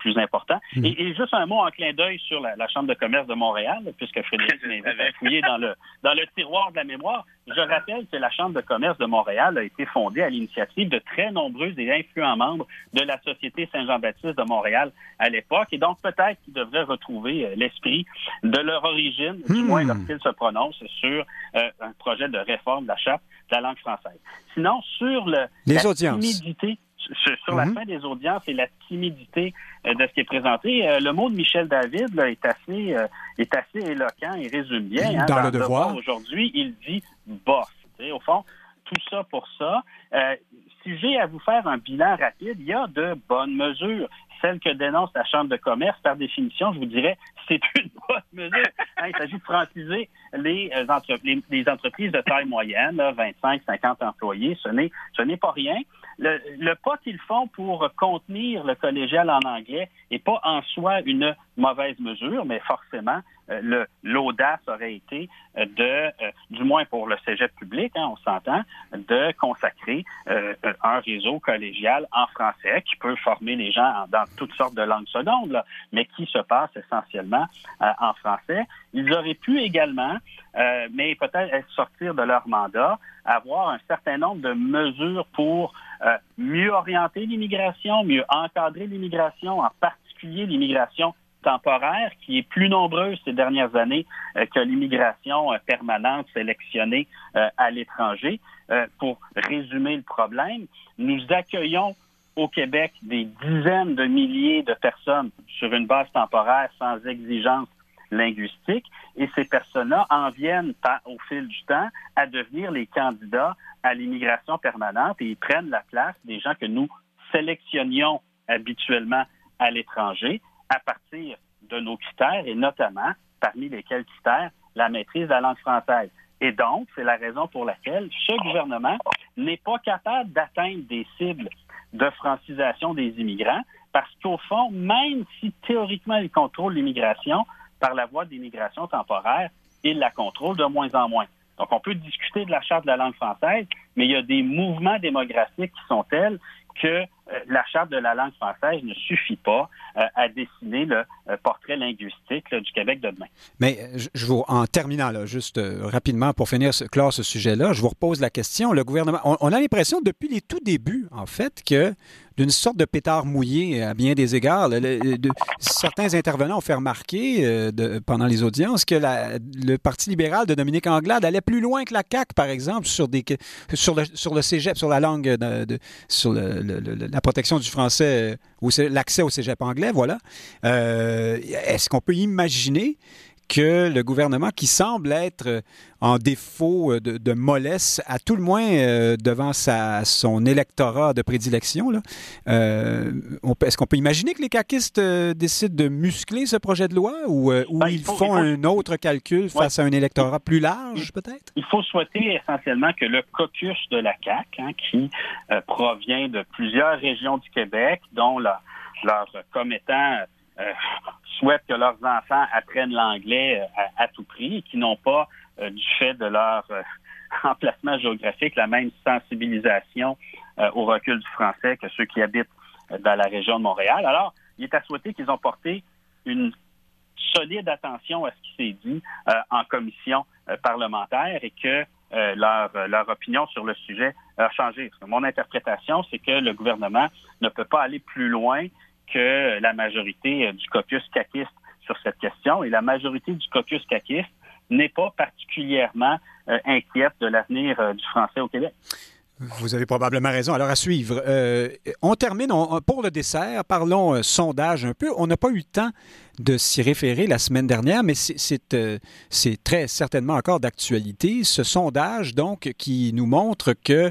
plus important. Hmm. Et, et, juste un mot en clin d'œil sur la, Chambre de commerce de Montréal, puisque Frédéric m'invite à fouiller dans le, dans le tiroir de la mémoire. Je rappelle que la Chambre de commerce de Montréal a été fondée à l'initiative de très nombreux et influents membres de la Société Saint-Jean-Baptiste de Montréal à l'époque. Et donc, peut-être qu'ils devraient retrouver euh, l'esprit de leur origine, du hmm. moins lorsqu'ils se prononcent sur euh, un projet de réforme de la Charte de la langue française. Sinon, sur le, Les la audiences. timidité sur, la mhm. fin des audiences et la timidité euh, de ce qui est présenté. Euh, le mot de Michel David est assez euh, est assez éloquent et résume bien. Hein, dans, le devoir. Aujourd'hui, il dit boss. Au fond, tout ça pour ça. si j'ai à vous faire un bilan rapide, il y a de bonnes mesures. Celle que dénonce la Chambre de commerce, par définition, je vous dirais, c'est <laughs> une bonne mesure. Hein, il s'agit de franciser les, les, entreprises de taille moyenne, 25-50 employés. Ce n'est, pas rien le, pas qu'ils font pour contenir le collégial en anglais n'est pas en soi une mauvaise mesure, mais forcément, euh, l'audace aurait été euh, de, euh, du moins pour le cégep public, hein, on s'entend, de consacrer un réseau collégial en français qui peut former les gens dans toutes sortes de langues secondes, mais qui se passe essentiellement en français. Ils auraient pu également, mais peut-être sortir de leur mandat, avoir un certain nombre de mesures pour mieux orienter l'immigration, mieux encadrer l'immigration, en particulier l'immigration temporaire qui est plus nombreuse ces dernières années euh, que l'immigration euh, permanente sélectionnée euh, à l'étranger. pour résumer le problème, nous accueillons au Québec des dizaines de milliers de personnes sur une base temporaire sans exigence linguistique et ces personnes-là en viennent au fil du temps à devenir les candidats à l'immigration permanente et ils prennent la place des gens que nous sélectionnions habituellement à l'étranger à partir de nos critères et notamment parmi lesquels critères la maîtrise de la langue française. Et donc, c'est la raison pour laquelle ce gouvernement n'est pas capable d'atteindre des cibles de francisation des immigrants parce qu'au fond, même si théoriquement il contrôle l'immigration par la voie d'immigration temporaire, il la contrôle de moins en moins. Donc, on peut discuter de la charte de la langue française, mais il y a des mouvements démographiques qui sont tels que la charte de la langue française ne suffit pas euh, à dessiner le euh, portrait linguistique du Québec de demain. Mais je vous, en terminant, là, juste rapidement pour finir ce, clore ce sujet-là, je vous repose la question. Le gouvernement, on, a l'impression depuis les tout débuts, en fait, que d'une sorte de pétard mouillé à bien des égards. certains intervenants ont fait remarquer pendant les audiences que le Parti libéral de Dominique Anglade allait plus loin que la CAQ, par exemple, sur, des, sur, le, sur le cégep, sur la langue, de, sur le, la protection du français ou l'accès au cégep anglais, voilà. Euh, est-ce qu'on peut imaginer que le gouvernement, qui semble être en défaut de, mollesse, à tout le moins euh, devant sa, son électorat de prédilection, euh, est-ce qu'on peut imaginer que les caquistes décident de muscler ce projet de loi ou, ben, ils font un autre calcul face à un électorat plus large, peut-être? Il faut souhaiter essentiellement que le caucus de la CAQ, hein, qui provient de plusieurs régions du Québec, dont la, leur commettant souhaitent que leurs enfants apprennent l'anglais à, tout prix et qui n'ont pas, du fait de leur <laughs> emplacement géographique, la même sensibilisation au recul du français que ceux qui habitent dans la région de Montréal. Alors, il est à souhaiter qu'ils ont porté une solide attention à ce qui s'est dit en commission parlementaire et que euh, leur opinion sur le sujet a changé. Mon interprétation, c'est que le gouvernement ne peut pas aller plus loin que la majorité euh, du caucus caquiste sur cette question. Et la majorité du caucus caquiste n'est pas particulièrement euh, inquiète de l'avenir du français au Québec. Vous avez probablement raison. Alors, à suivre. on termine pour le dessert. Parlons sondage un peu. On n'a pas eu le temps de s'y référer la semaine dernière, mais euh, c'est très certainement encore d'actualité. Ce sondage, donc, qui nous montre que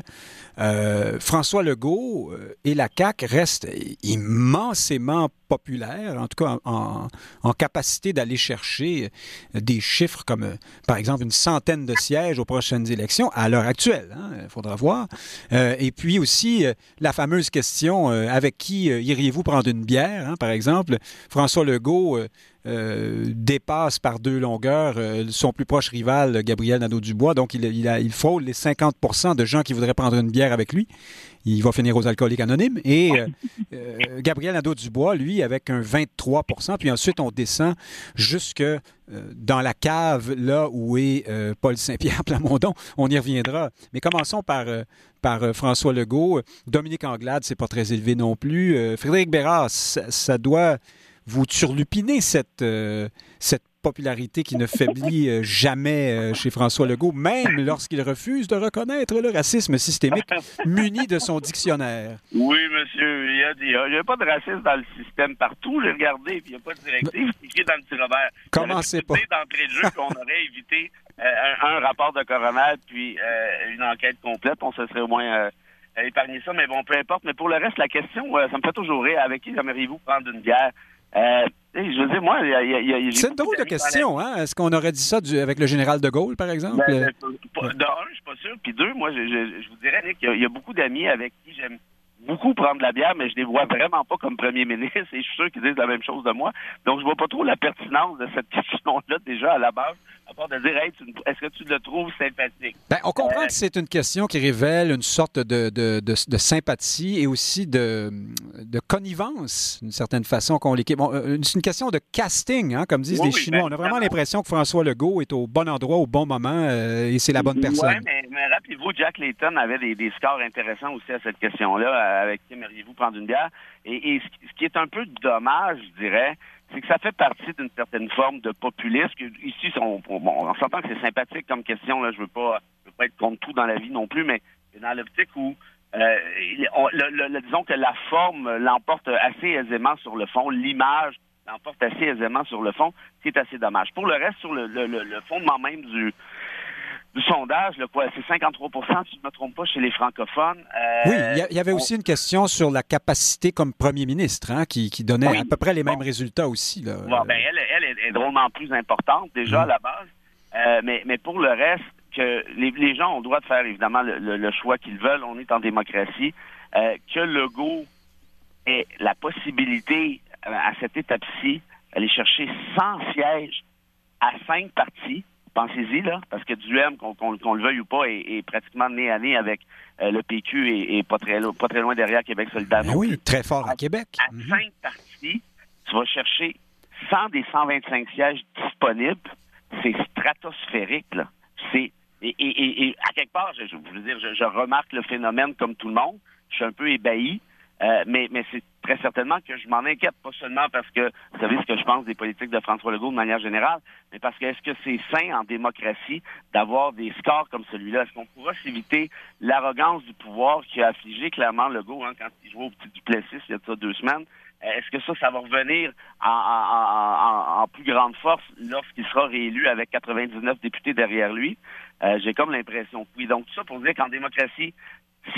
euh, François Legault euh, et la CAQ restent immensément populaires, en tout cas en, capacité d'aller chercher des chiffres comme, par exemple, une centaine de sièges aux prochaines élections à l'heure actuelle. Il hein, faudra voir. et puis aussi, la fameuse question, avec qui iriez-vous prendre une bière, hein, par exemple? François Legault euh, euh, dépasse par deux longueurs euh, son plus proche rival, Gabriel Nadeau-Dubois. Donc, il, il, il frôle les 50% de gens qui voudraient prendre une bière avec lui. Il va finir aux alcooliques anonymes. Et <laughs> Gabriel Nadeau-Dubois, lui, avec un 23% Puis ensuite, on descend jusque dans la cave, là où est Paul Saint-Pierre Plamondon. On y reviendra. Mais commençons par, par François Legault. Dominique Anglade, c'est pas très élevé non plus. Frédéric Bérard, ça doit vous turlupinez cette, euh, cette popularité qui ne faiblit euh, jamais euh, chez François Legault, même lorsqu'il refuse de reconnaître le racisme systémique muni de son dictionnaire. Oui, monsieur. Il n'y a, a, pas de racisme dans le système partout. J'ai regardé, puis il n'y a pas de directive dans le petit Robert. Comment c'est pas? d'entrée de jeu qu'on aurait évité un, rapport de coroner puis une enquête complète. On se serait au moins épargné ça, mais bon, peu importe. Mais pour le reste, la question, ça me fait toujours rire. Avec qui aimeriez-vous prendre une bière? Euh, je veux dire, moi, C'est une drôle de question, hein? Est-ce qu'on aurait dit ça avec le général de Gaulle, par exemple? Ben, ben, d'un, je suis pas sûr. Puis deux, moi, je, je, vous dirais, Nick, il y, a beaucoup d'amis avec qui j'aime beaucoup prendre de la bière, mais je les vois vraiment pas comme premier ministre et je suis sûr qu'ils disent la même chose de moi. Donc, je vois pas trop la pertinence de cette <laughs> question-là déjà à la base, à part de dire, hey, est-ce que tu le trouves sympathique? Ben, on comprend euh, que c'est une question qui révèle une sorte de, de, de, sympathie et aussi de, connivence, d'une certaine façon, qu'on l'équipe. Bon, euh, c'est une question de casting, hein, comme disent les Chinois. on a vraiment l'impression que François Legault est au bon endroit au bon moment euh, et c'est la bonne personne. Oui, mais, mais rappelez-vous, Jack Layton avait des, des scores intéressants aussi à cette question-là avec qui aimeriez-vous prendre une bière? Et, ce qui est un peu dommage, je dirais, c'est que ça fait partie d'une certaine forme de populisme. Ici, on, s'entend que c'est sympathique comme question. Là, je veux pas, veux pas être contre tout dans la vie non plus, mais dans l'optique où euh, disons que la forme l'emporte assez aisément sur le fond, l'image l'emporte assez aisément sur le fond, c'est assez dommage. Pour le reste, sur le fondement même du, du sondage, c'est 53 si je ne me trompe pas, chez les francophones. Euh, oui, il y, avait aussi une question sur la capacité comme premier ministre, hein, qui, donnait à peu près les mêmes résultats aussi. Là. ben, elle, elle est, drôlement plus importante déjà à la base. Euh, mais, mais pour le reste, que les, les, gens ont le droit de faire évidemment le, choix qu'ils veulent. On est en démocratie. Euh, que le go ait la possibilité à cette étape-ci d'aller chercher 100 sièges à cinq partis Pensez-y, là, parce que Duhem, qu'on le veuille ou pas, est, pratiquement nez à nez avec euh, le PQ et, pas, très, pas très loin derrière Québec solidaire. Ben oui, très fort à, Québec. À mhm. cinq parties, tu vas chercher 100 des 125 sièges disponibles. C'est stratosphérique, là. C'est et, et, à quelque part, je, je veux dire, je, remarque le phénomène comme tout le monde. Je suis un peu ébahi. Euh, mais mais c'est très certainement que je m'en inquiète, pas seulement parce que vous savez ce que je pense des politiques de François Legault de manière générale, mais parce que est-ce que c'est sain en démocratie d'avoir des scores comme celui-là? Est-ce qu'on pourra s'éviter l'arrogance du pouvoir qui a affligé clairement Legault hein, quand il jouait au petit Duplessis il y a ça deux semaines? Euh, est-ce que ça, ça va revenir en, en, en, plus grande force lorsqu'il sera réélu avec 99 députés derrière lui? Euh, j'ai comme l'impression que oui. Donc, tout ça pour dire qu'en démocratie,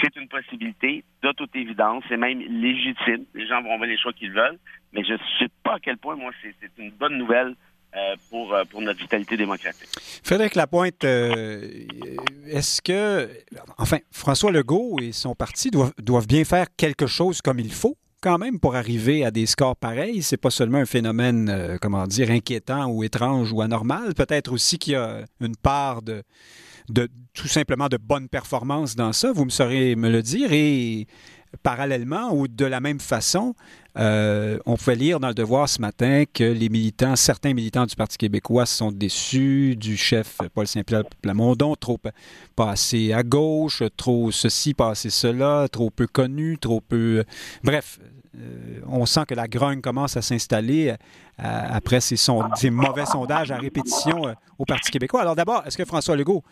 c'est une possibilité, de toute évidence, c'est même légitime. Les gens vont faire les choix qu'ils veulent, mais je ne sais pas à quel point, moi, c'est une bonne nouvelle euh, pour, euh, pour notre vitalité démocratique. Frédéric Lapointe, euh, est-ce que, enfin, François Legault et son parti doivent, bien faire quelque chose comme il faut quand même pour arriver à des scores pareils? C'est pas seulement un phénomène, comment dire, inquiétant ou étrange ou anormal. Peut-être aussi qu'il y a une part de, de tout simplement de bonne performance dans ça. Vous me saurez me le dire. Et parallèlement ou de la même façon, euh, on pouvait lire dans le Devoir ce matin que les militants, certains militants du Parti québécois sont déçus du chef Paul Saint-Pierre Plamondon, trop passé à gauche, trop ceci, pas assez cela, trop peu connu, trop peu... Bref, euh, on sent que la grogne commence à s'installer euh, après ces, ces, mauvais sondages à répétition au Parti québécois. Alors d'abord, est-ce que François Legault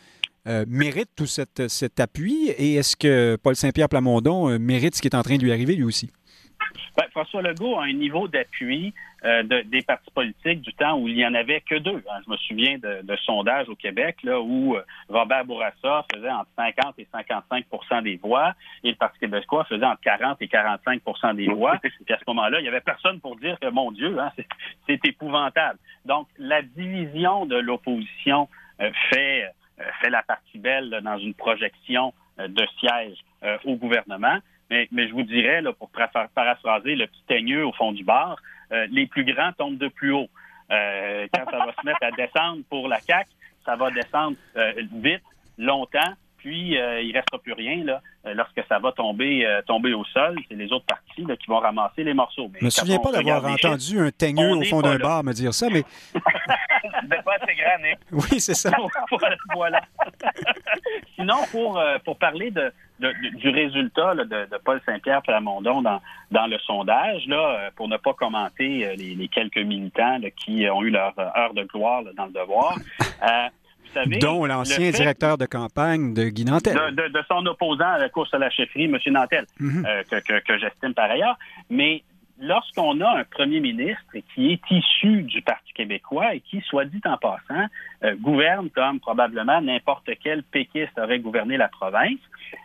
euh, mérite tout cet appui et est-ce que Paul Saint-Pierre Plamondon euh, mérite ce qui est en train de lui arriver lui aussi? Ben, François Legault a un niveau d'appui euh, des partis politiques du temps où il n'y en avait que deux. Hein. Je me souviens de, sondages au Québec là, où Robert Bourassa faisait entre 50 et 55% des voix et le Parti québécois faisait entre 40 et 45% des voix. <laughs> Puis à ce moment-là, il n'y avait personne pour dire que, mon Dieu, hein, c'est épouvantable. Donc, la division de l'opposition fait fait la partie belle dans une projection euh, de siège euh, au gouvernement. Mais, je vous dirais, pour paraphraser le petit teigneux au fond du bar, les plus grands tombent de plus haut. quand ça va se mettre à descendre pour la CAC, ça va descendre vite, longtemps, puis euh, il ne restera plus rien là, euh, lorsque ça va tomber, euh, tomber au sol. C'est les autres parties qui vont ramasser les morceaux. je ne me souviens pas d'avoir entendu un teigneux au fond d'un bar me dire ça, mais. <laughs> c'est pas assez grand, Nick. <laughs> Oui, c'est ça. <laughs> voilà. Sinon, pour, pour parler de, du résultat de, Paul Saint-Pierre Plamondon dans, dans le sondage, là, pour ne pas commenter les, quelques militants qui ont eu leur heure de gloire dans le devoir, dont l'ancien directeur de campagne de Guy Nantel. De, son opposant à la course à la chefferie, M. Nantel, mhm. euh, que, j'estime par ailleurs. Mais lorsqu'on a un premier ministre qui est issu du Parti québécois et qui, soit dit en passant, euh, gouverne comme probablement n'importe quel péquiste aurait gouverné la province,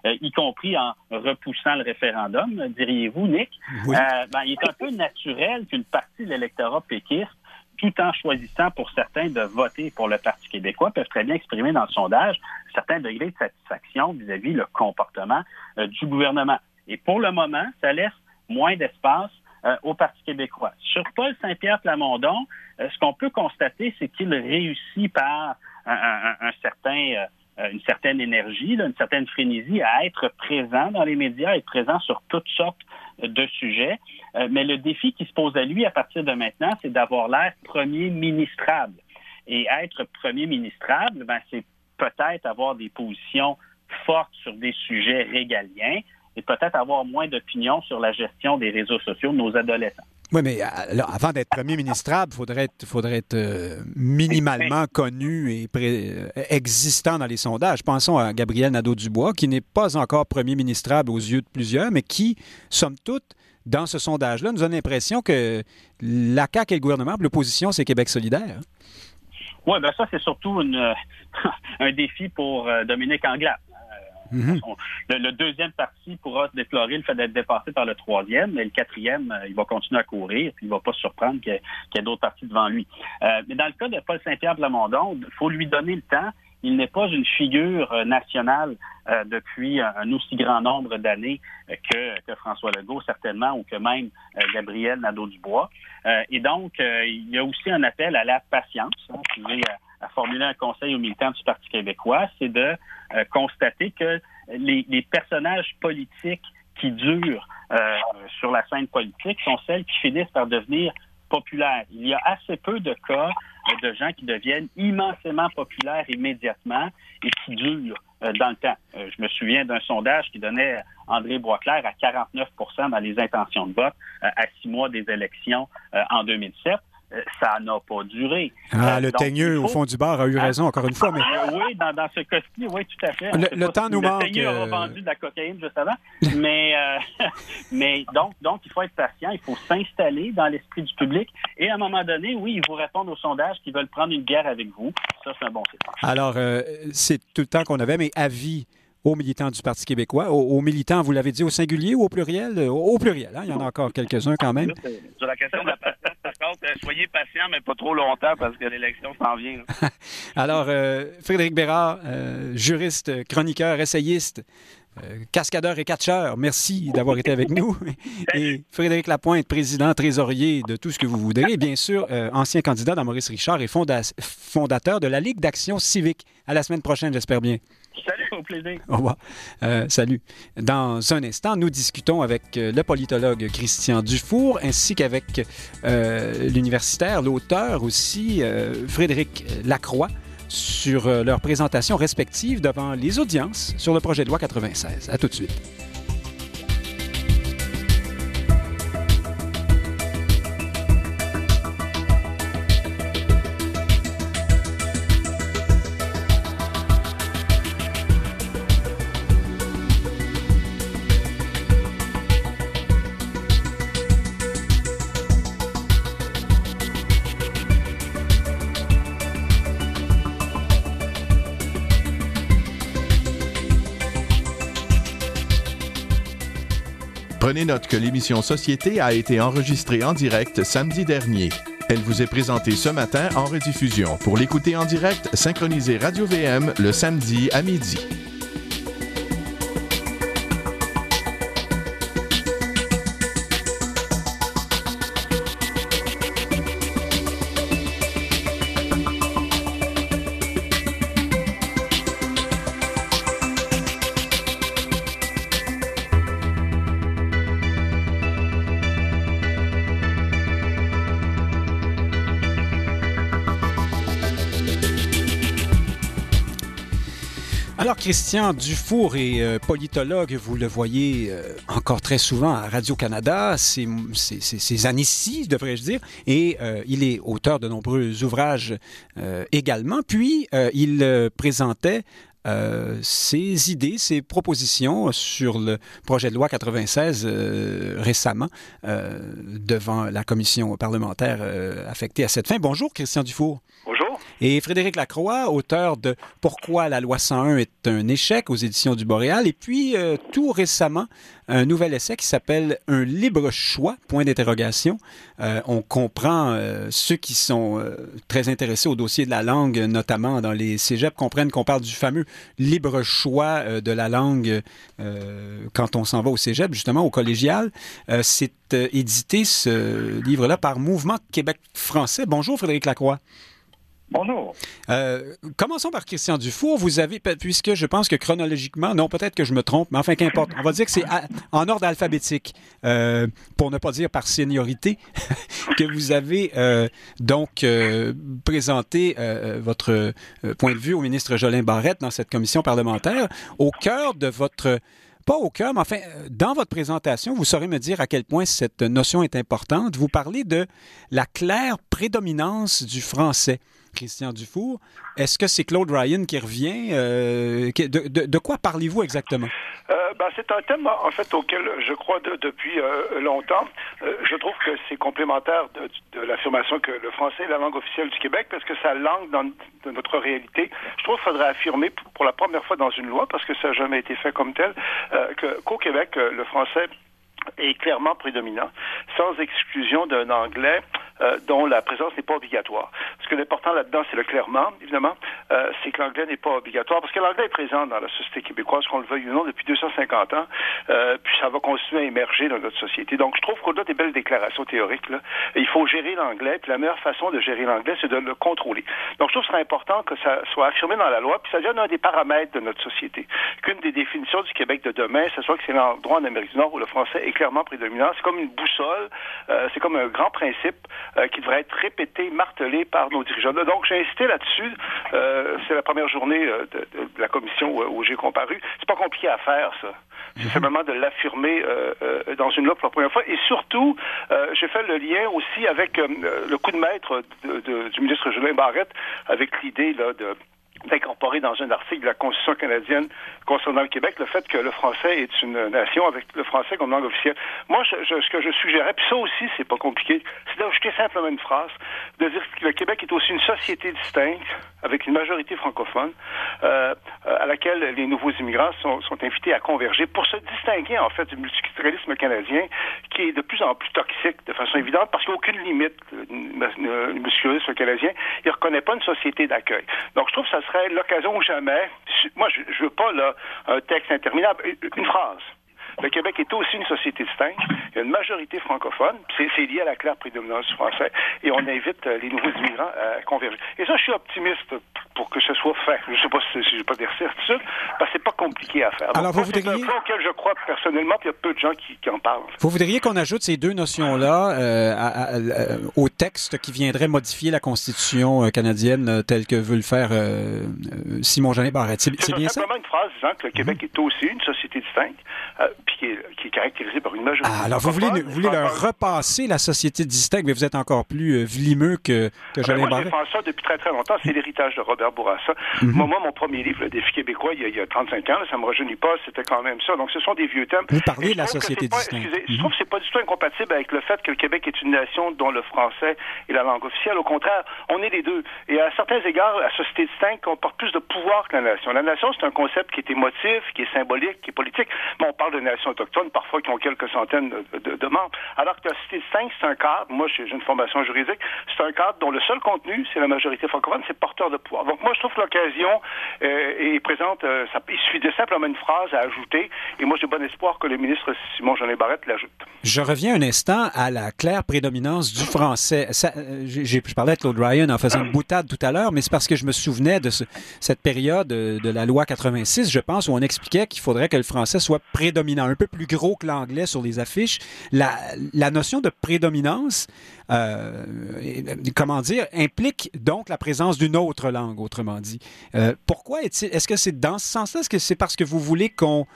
euh, y compris en repoussant le référendum, diriez-vous, Nick, ben, il est un peu naturel qu'une partie de l'électorat péquiste tout en choisissant pour certains de voter pour le Parti québécois, peuvent très bien exprimer dans le sondage certains degrés de satisfaction vis-à-vis le comportement euh, du gouvernement. Et pour le moment, ça laisse moins d'espace euh, au Parti québécois. Sur Paul Saint-Pierre Plamondon, euh, ce qu'on peut constater, c'est qu'il réussit par un, certain une certaine énergie, une certaine frénésie à être présent dans les médias, être présent sur toutes sortes de sujets. Euh, mais le défi qui se pose à lui à partir de maintenant, c'est d'avoir l'air premier ministrable. Et être premier ministrable, ben, c'est peut-être avoir des positions fortes sur des sujets régaliens et peut-être avoir moins d'opinion sur la gestion des réseaux sociaux de nos adolescents. Oui, mais euh, avant d'être premier ministrable, il faudrait être, faudrait être euh, minimalement connu et existant dans les sondages. Pensons à Gabriel Nadeau-Dubois, qui n'est pas encore premier ministrable aux yeux de plusieurs, mais qui, somme toute, dans ce sondage-là, nous donne l'impression que la CAQ et le gouvernement, l'opposition, c'est Québec solidaire. Oui, bien ça, c'est surtout <laughs> un défi pour euh, Dominique Anglade. Euh, mhm. le, deuxième parti pourra déplorer le fait d'être dépassé par le troisième, mais le quatrième, euh, il va continuer à courir, puis il ne va pas se surprendre qu'il y ait, d'autres partis devant lui. mais dans le cas de Paul Saint-Pierre Blamondon, il faut lui donner le temps il n'est pas une figure euh, nationale euh, depuis un, aussi grand nombre d'années que, François Legault, certainement, ou que même euh, Gabriel Nadeau-Dubois. et donc, il y a aussi un appel à la patience. Hein, à, formuler un conseil aux militants du Parti québécois, c'est de constater que les, personnages politiques qui durent sur la scène politique sont celles qui finissent par devenir populaires. Il y a assez peu de cas de gens qui deviennent immensément populaires immédiatement et qui durent euh, dans le temps. Euh, je me souviens d'un sondage qui donnait André Boisclair à 49% dans les intentions de vote euh, à six mois des élections en 2007. Euh, ça n'a pas duré. Ah, euh, le teigneux au fond du bar a eu hein? raison, encore une fois. Mais... Euh, oui, dans, ce cas-ci, oui, tout à fait. Le, temps nous manque. Le teigneux a vendu de la cocaïne juste avant. mais, <laughs> mais donc, donc, il faut être patient, il faut s'installer dans l'esprit du public. Et à un moment donné, oui, ils vous répondent aux sondages qui veulent prendre une guerre avec vous. Ça, c'est un bon signal. Alors, c'est tout le temps qu'on avait, mais avis aux militants du Parti québécois, aux, militants, vous l'avez dit, au singulier ou au pluriel? Au, pluriel, hein? il y en a encore quelques-uns quand même. Sur la question de la euh, soyez patient, mais pas trop longtemps parce que l'élection s'en vient. <laughs> Alors, euh, Frédéric Bérard, euh, juriste, chroniqueur, essayiste, cascadeur et catcheur, merci d'avoir été avec nous. <laughs> Et Frédéric Lapointe, président, trésorier de tout ce que vous voudrez. Et bien sûr, ancien candidat dans Maurice Richard et fondateur de la Ligue d'action civique. À la semaine prochaine, j'espère bien. Salut, au plaisir. Au revoir. salut. Dans un instant, nous discutons avec le politologue Christian Dufour ainsi qu'avec l'universitaire, l'auteur aussi, Frédéric Lacroix sur euh, leurs présentations respectives devant les audiences sur le projet de loi 96. À tout de suite. Note que l'émission Société a été enregistrée en direct samedi dernier. Elle vous est présentée ce matin en rediffusion. Pour l'écouter en direct, synchronisez Radio VM le samedi à midi. Christian Dufour est euh, politologue, vous le voyez euh, encore très souvent à Radio-Canada, ces, années-ci, devrais-je dire, et euh, il est auteur de nombreux ouvrages également. Puis, il présentait ses idées, ses propositions sur le projet de loi 96 récemment devant la commission parlementaire affectée à cette fin. Bonjour, Christian Dufour. Et Frédéric Lacroix, auteur de Pourquoi la loi 101 est un échec aux éditions du Boréal. Et puis, euh, tout récemment, un nouvel essai qui s'appelle Un libre choix, point d'interrogation. Euh, on comprend, euh, ceux qui sont très intéressés au dossier de la langue, notamment dans les cégeps, comprennent qu'on parle du fameux libre choix de la langue quand on s'en va au cégep, justement au collégial. C'est édité, ce livre-là, par Mouvement Québec français. Bonjour Frédéric Lacroix. Bonjour. Euh, commençons par Christian Dufour. Vous avez, puisque je pense que chronologiquement, non, peut-être que je me trompe, mais enfin, qu'importe. On va dire que c'est en ordre alphabétique, euh, pour ne pas dire par seniorité, <laughs> que vous avez euh, donc présenté votre point de vue au ministre Jolin Barrette dans cette commission parlementaire. Au cœur de votre pas au cœur, mais enfin, dans votre présentation, vous saurez me dire à quel point cette notion est importante. Vous parlez de la claire prédominance du français. Christian Dufour. Est-ce que c'est Claude Ryan qui revient? Euh, de, quoi parlez-vous exactement? Euh, ben, c'est un thème, en fait, auquel je crois depuis euh, longtemps. je trouve que c'est complémentaire de, l'affirmation que le français est la langue officielle du Québec parce que sa langue dans, notre réalité. Je trouve qu'il faudrait affirmer pour la première fois dans une loi, parce que ça n'a jamais été fait comme tel, qu'au Québec, le français est clairement prédominant, sans exclusion d'un anglais euh, dont la présence n'est pas obligatoire. Ce que l'important là-dedans, c'est le clairement, évidemment, euh, c'est que l'anglais n'est pas obligatoire, parce que l'anglais est présent dans la société québécoise, qu'on le veuille ou non, depuis 250 ans, euh, puis ça va continuer à émerger dans notre société. Donc, je trouve qu'au-delà des belles déclarations théoriques, là, il faut gérer l'anglais, puis la meilleure façon de gérer l'anglais, c'est de le contrôler. Donc, je trouve que c'est important que ça soit affirmé dans la loi, puis ça devient un des paramètres de notre société. Qu'une des définitions du Québec de demain, ce soit que c'est l'endroit en Amérique du Nord où le français est clairement prédominant. C'est comme une boussole, c'est comme un grand principe euh, qui devrait être répété, martelé par nos dirigeants. Donc, j'ai insisté là-dessus. Euh, c'est la première journée euh, de, la commission où, j'ai comparu. C'est pas compliqué à faire, ça. C'est mhm. simplement de l'affirmer dans une loi pour la première fois. Et surtout, j'ai fait le lien aussi avec le coup de maître du ministre Julien Barrette, avec l'idée là de d'incorporer dans un article de la Constitution canadienne concernant le Québec le fait que le français est une nation avec le français comme langue officielle. Moi, ce que je suggérais, puis ça aussi, c'est pas compliqué, c'est d'ajouter simplement une phrase. de dire que le Québec est aussi une société distincte, avec une majorité francophone, euh, à laquelle les nouveaux immigrants sont, sont, invités à converger pour se distinguer, en fait, du multiculturalisme canadien, qui est de plus en plus toxique, de façon évidente, parce qu'il n'y a aucune limite. Le multiculturalisme canadien, il ne reconnaît pas une société d'accueil. Donc, je trouve que ça serait l'occasion ou jamais. Moi, je ne veux pas, là, un texte interminable. Une phrase. Le Québec est aussi une société distincte. Il y a une majorité francophone. C'est lié à la claire prédominance du français. Et on invite euh, les nouveaux immigrants à converger. Et ça, je suis optimiste pour que ce soit fait. Je ne sais pas si je ne vais pas dire certitude, parce que c'est pas compliqué à faire. Alors, vous voudriez... C'est un auquel je crois personnellement, puis il y a peu de gens qui, qui en parlent. Vous voudriez qu'on ajoute ces deux notions-là euh, au texte qui viendrait modifier la Constitution euh, canadienne telle que veut le faire Simon-Jeanin Barrette. C'est bien ça? simplement une phrase disant que le Québec est aussi une société distincte, puis qui est, qui est, caractérisée par une majorité. Ah, alors, vous voulez, vous voulez leur repasser la société distincte, mais vous êtes encore plus vlimeux que, que Jeanin Barrette. Moi, je défends ça depuis très, très longtemps. C'est l'héritage de Robert Bourassa. Mhm. moi, mon premier livre, Le défi québécois, il y a, il y a 35 ans, ça ne me rajeunit pas, c'était quand même ça. Donc, ce sont des vieux thèmes. Vous parlez de la société distincte. Je mhm. trouve que c'est pas du tout incompatible avec le fait que le Québec est une nation dont le français est la langue officielle. Au contraire, on est les deux. Et à certains égards, la société distincte comporte plus de pouvoir que la nation. La nation, c'est un concept qui est émotif, qui est symbolique, qui est politique. Mais on parle de nations autochtones, parfois qui ont quelques centaines de, membres. Alors que la société distincte, c'est un cadre, moi j'ai une formation juridique, c'est un cadre dont le seul contenu, c'est la majorité francophone, c'est porteur de pouvoir. Donc moi, je trouve que l'occasion euh, est présente. Euh, ça, il suffit de simplement une phrase à ajouter. Et moi, j'ai bon espoir que le ministre Simon Jean Barrette l'ajoute. Je reviens un instant à la claire prédominance du français. Euh, j'ai, je parlais de Claude Ryan en faisant une boutade tout à l'heure, mais c'est parce que je me souvenais de cette période de la loi 86, je pense, où on expliquait qu'il faudrait que le français soit prédominant, un peu plus gros que l'anglais sur les affiches. La, la notion de prédominance, euh, comment dire, implique donc la présence d'une autre langue, autrement dit. Euh, pourquoi est-il, est-ce que c'est dans ce sens-là? Est-ce que c'est parce que vous voulez qu'on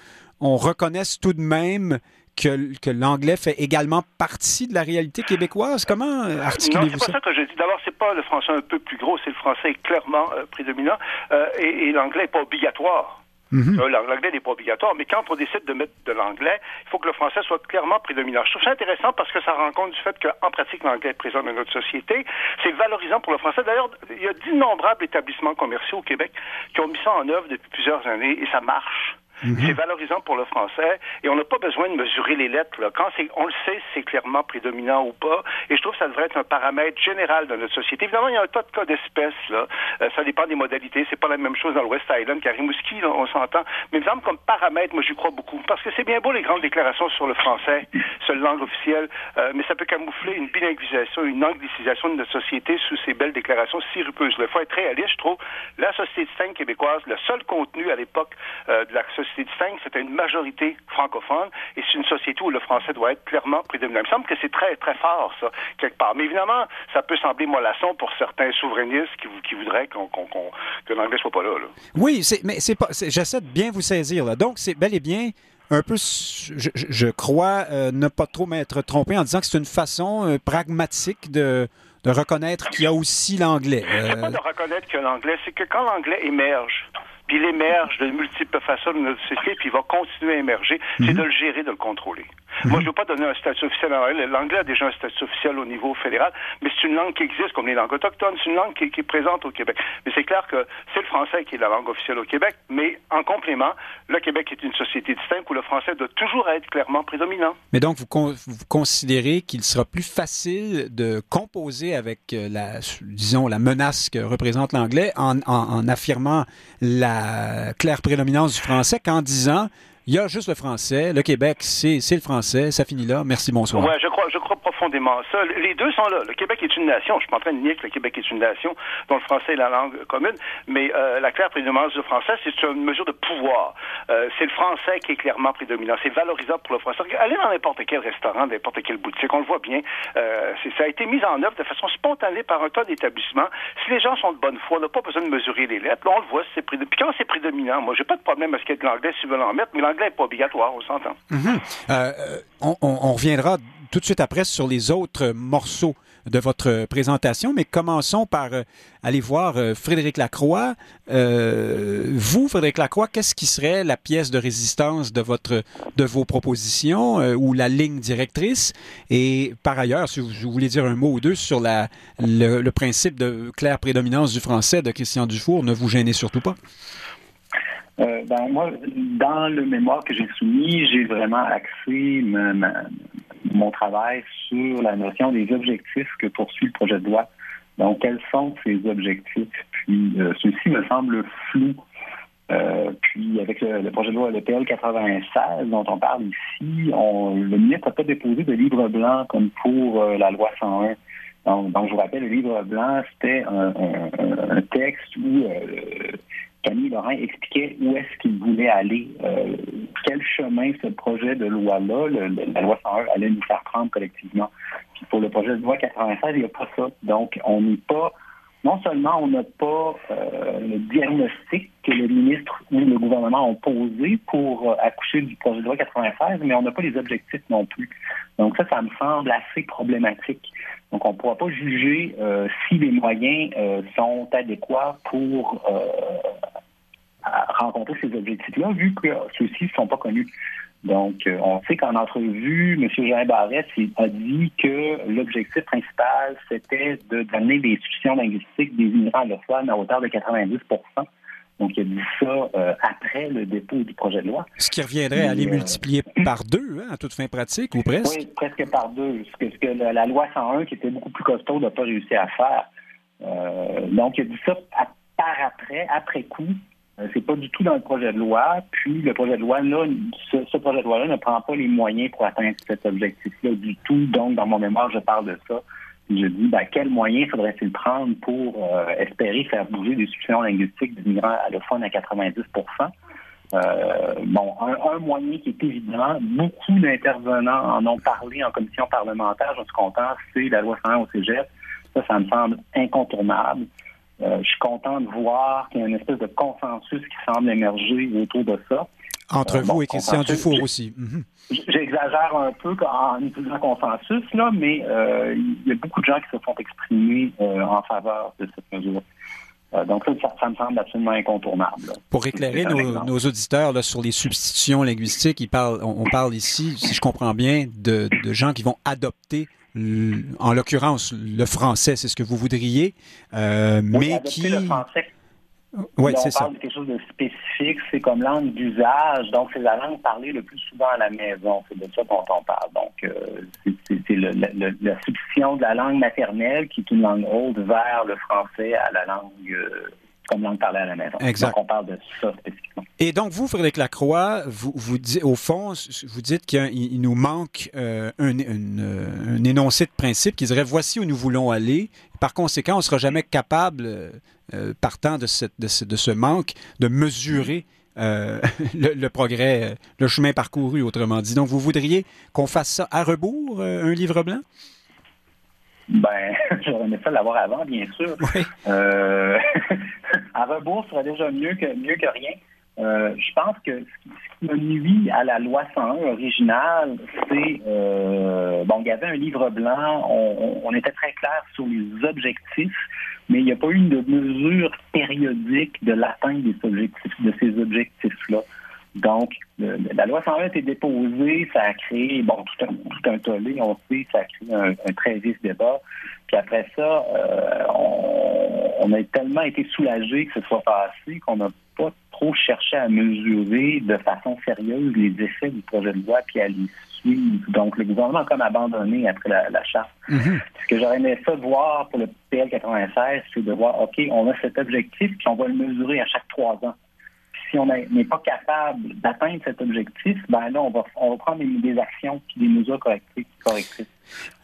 on reconnaisse tout de même que, que l'anglais fait également partie de la réalité québécoise? Comment articulez-vous ça? c'est pas ça? que je dis. D'abord, c'est pas le français un peu plus gros, c'est le français clairement euh, prédominant et, et l'anglais n'est pas obligatoire. Mhm. Euh, l'anglais n'est pas obligatoire, mais quand on décide de mettre de l'anglais, il faut que le français soit clairement prédominant. Je trouve ça intéressant parce que ça rend compte du fait qu'en pratique, l'anglais est présent dans notre société. C'est valorisant pour le français. D'ailleurs, il y a d'innombrables établissements commerciaux au Québec qui ont mis ça en œuvre depuis plusieurs années et ça marche. Mhm. C'est valorisant pour le français et on n'a pas besoin de mesurer les lettres. Là. Quand on le sait, c'est clairement prédominant ou pas. Et je trouve que ça devrait être un paramètre général de notre société. Évidemment, il y a un tas de cas d'espèces. Là. Euh, ça dépend des modalités. C'est pas la même chose dans le West Island qu'à Rimouski, on s'entend. Mais il me semble comme paramètre, moi j'y crois beaucoup. Parce que c'est bien beau les grandes déclarations sur le français, seule langue officielle, euh, mais ça peut camoufler une bilinguisation, une anglicisation de notre société sous ces belles déclarations si rupeuses. Il faut être réaliste, je trouve. La société distincte québécoise, le seul contenu à l'époque euh, de la société société distincte, c'était une majorité francophone et c'est une société où le français doit être clairement prédominant. Il me semble que c'est très, très fort, ça, quelque part. Mais évidemment, ça peut sembler mollasson pour certains souverainistes qui, qui voudraient qu'on, que l'anglais soit pas là. Oui, mais c'est pas, j'essaie de bien vous saisir. Là. Donc, c'est bel et bien un peu, je, crois, euh, ne pas trop m'être trompé en disant que c'est une façon euh, pragmatique de, de reconnaître qu'il y a aussi l'anglais. C'est pas euh, de reconnaître qu'il y a l'anglais, c'est que quand l'anglais émerge, puis il émerge de multiples façons de notre société, puis il va continuer à émerger, c'est mhm. de le gérer, de le contrôler. Moi, je ne veux pas donner un statut officiel à L'anglais a déjà un statut officiel au niveau fédéral, mais c'est une langue qui existe comme les langues autochtones. C'est une langue qui, est présente au Québec. Mais c'est clair que c'est le français qui est la langue officielle au Québec, mais en complément, le Québec est une société distincte où le français doit toujours être clairement prédominant. Mais donc, vous, considérez qu'il sera plus facile de composer avec euh, la, disons, la menace que représente l'anglais en, en affirmant la claire prédominance du français qu'en disant il y a juste le français. Le Québec, c'est le français. Ça finit là. Merci, bonsoir. Oui, je crois, je crois profondément ça. Les deux sont là. Le Québec est une nation. Je suis pas en train de nier que le Québec est une nation dont le français est la langue commune, mais euh, la claire prédominance du français, c'est une mesure de pouvoir. Euh, c'est le français qui est clairement prédominant. C'est valorisant pour le français. Allez dans n'importe quel restaurant, n'importe quelle boutique, on le voit bien. Euh, ça a été mis en œuvre de façon spontanée par un tas d'établissements. Si les gens sont de bonne foi, on n'a pas besoin de mesurer les lettres. Là, on le voit. Puis quand c'est prédominant, moi, j'ai pas de problème à ce qu'il y ait de l'anglais si veulent en mettre, mais pas obligatoire, on s'entend. Mm-hmm. on, on reviendra tout de suite après sur les autres morceaux de votre présentation, mais commençons par aller voir Frédéric Lacroix. vous, Frédéric Lacroix, qu'est-ce qui serait la pièce de résistance de, votre, de vos propositions ou la ligne directrice? Et par ailleurs, si vous voulez dire un mot ou deux sur le, le principe de claire prédominance du français de Christian Dufour, ne vous gênez surtout pas. Euh, ben, moi, dans le mémoire que j'ai soumis, j'ai vraiment axé mon travail sur la notion des objectifs que poursuit le projet de loi. Donc, quels sont ces objectifs? Puis, euh, ceci me semble flou. Euh, puis, avec le, projet de loi LPL 96 dont on parle ici, on, le ministre n'a pas déposé de livre blanc comme pour la loi 101. Donc, je vous rappelle, le livre blanc, c'était un, texte où Camille Laurent expliquait où est-ce qu'il voulait aller, euh, quel chemin ce projet de loi-là, la loi 101, allait nous faire prendre collectivement. Puis pour le projet de loi 96, il n'y a pas ça. Donc, on n'est pas, non seulement on n'a pas euh, le diagnostic que le ministre ou le gouvernement ont posé pour euh, accoucher du projet de loi 96, mais on n'a pas les objectifs non plus. Donc ça, ça me semble assez problématique. Donc, on ne pourra pas juger euh, si les moyens sont adéquats pour rencontrer ces objectifs-là, vu que ceux-ci ne sont pas connus. Donc, on sait qu'en entrevue, M. Jean Barrette a dit que l'objectif principal, c'était de donner des institutions linguistiques des immigrants allophones à hauteur de 90% donc, il a dit ça euh, après le dépôt du projet de loi. Ce qui reviendrait à les euh, multiplier par deux, hein, à toute fin pratique, ou presque? Oui, presque par deux. Ce que, la, loi 101, qui était beaucoup plus costaud, n'a pas réussi à faire. Euh, donc, il a dit ça par après, après coup. C'est pas du tout dans le projet de loi. Puis, le projet de loi, là, ce, projet de loi-là ne prend pas les moyens pour atteindre cet objectif-là du tout. Donc, dans mon mémoire, je parle de ça je dis, ben, quels moyens faudrait-il prendre pour euh, espérer faire bouger des solutions linguistiques des migrants allophones à 90% euh, bon, un, moyen qui est évident, beaucoup d'intervenants en ont parlé en commission parlementaire, je suis content, c'est la loi 101 au cégep. Ça, ça me semble incontournable. Euh, je suis content de voir qu'il y a une espèce de consensus qui semble émerger autour de ça. Entre vous et Christian Dufour aussi. Mhm. J'exagère un peu en utilisant consensus, là, mais euh, il y a beaucoup de gens qui se sont exprimés euh, en faveur de cette mesure. Euh, donc ça, ça, me semble absolument incontournable. Pour éclairer nos, auditeurs là, sur les substitutions linguistiques, on, parle ici, si je comprends bien, de, gens qui vont adopter en l'occurrence, le français, c'est ce que vous voudriez, mais qui... Le français oui, c'est ça. Parle de quelque chose de spécifique, c'est comme langue d'usage, donc c'est la langue parlée le plus souvent à la maison, c'est de ça dont on parle. Donc, euh, c'est la substitution de la langue maternelle, qui est une langue haute, vers le français à la langue euh, comme langue parlée à la maison. Exact. Donc, on parle de ça spécifiquement. Et donc, vous, Frédéric Lacroix, vous, vous dites, au fond, vous dites qu'il nous manque euh, un, un, énoncé de principe qui dirait voici où nous voulons aller. Par conséquent, on ne sera jamais capable euh, partant de, cette, de, ce, de, ce, manque, de mesurer euh, <laughs> le, progrès, le chemin parcouru, autrement dit. Donc, vous voudriez qu'on fasse ça à rebours, euh, un livre blanc? Ben, <laughs> j'aurais aimé ça l'avoir avant, bien sûr. <laughs> à rebours serait déjà mieux que, mieux que rien. Euh, je pense que ce qui me nuit à la loi 101 originale, c'est euh, bon, il y avait un livre blanc, on, était très clair sur les objectifs, mais il n'y a pas eu de mesure périodique de l'atteinte des objectifs, de ces objectifs-là. Donc, la loi 101 a été déposée, ça a créé, bon, tout un, tout un tollé, on sait, ça a créé un, très vif débat. Puis après ça, euh, on, on, a tellement été soulagé que ce soit passé qu'on n'a pas trop cherché à mesurer de façon sérieuse les effets du projet de loi puis à les suivre. Donc, le gouvernement a comme abandonné après la, charte. Mm-hmm. Ce que j'aurais aimé ça voir pour le PL 96, c'est de voir, OK, on a cet objectif puis on va le mesurer à chaque trois ans si on n'est pas capable d'atteindre cet objectif, ben là, on va, on va prendre des, actions et des mesures correctives.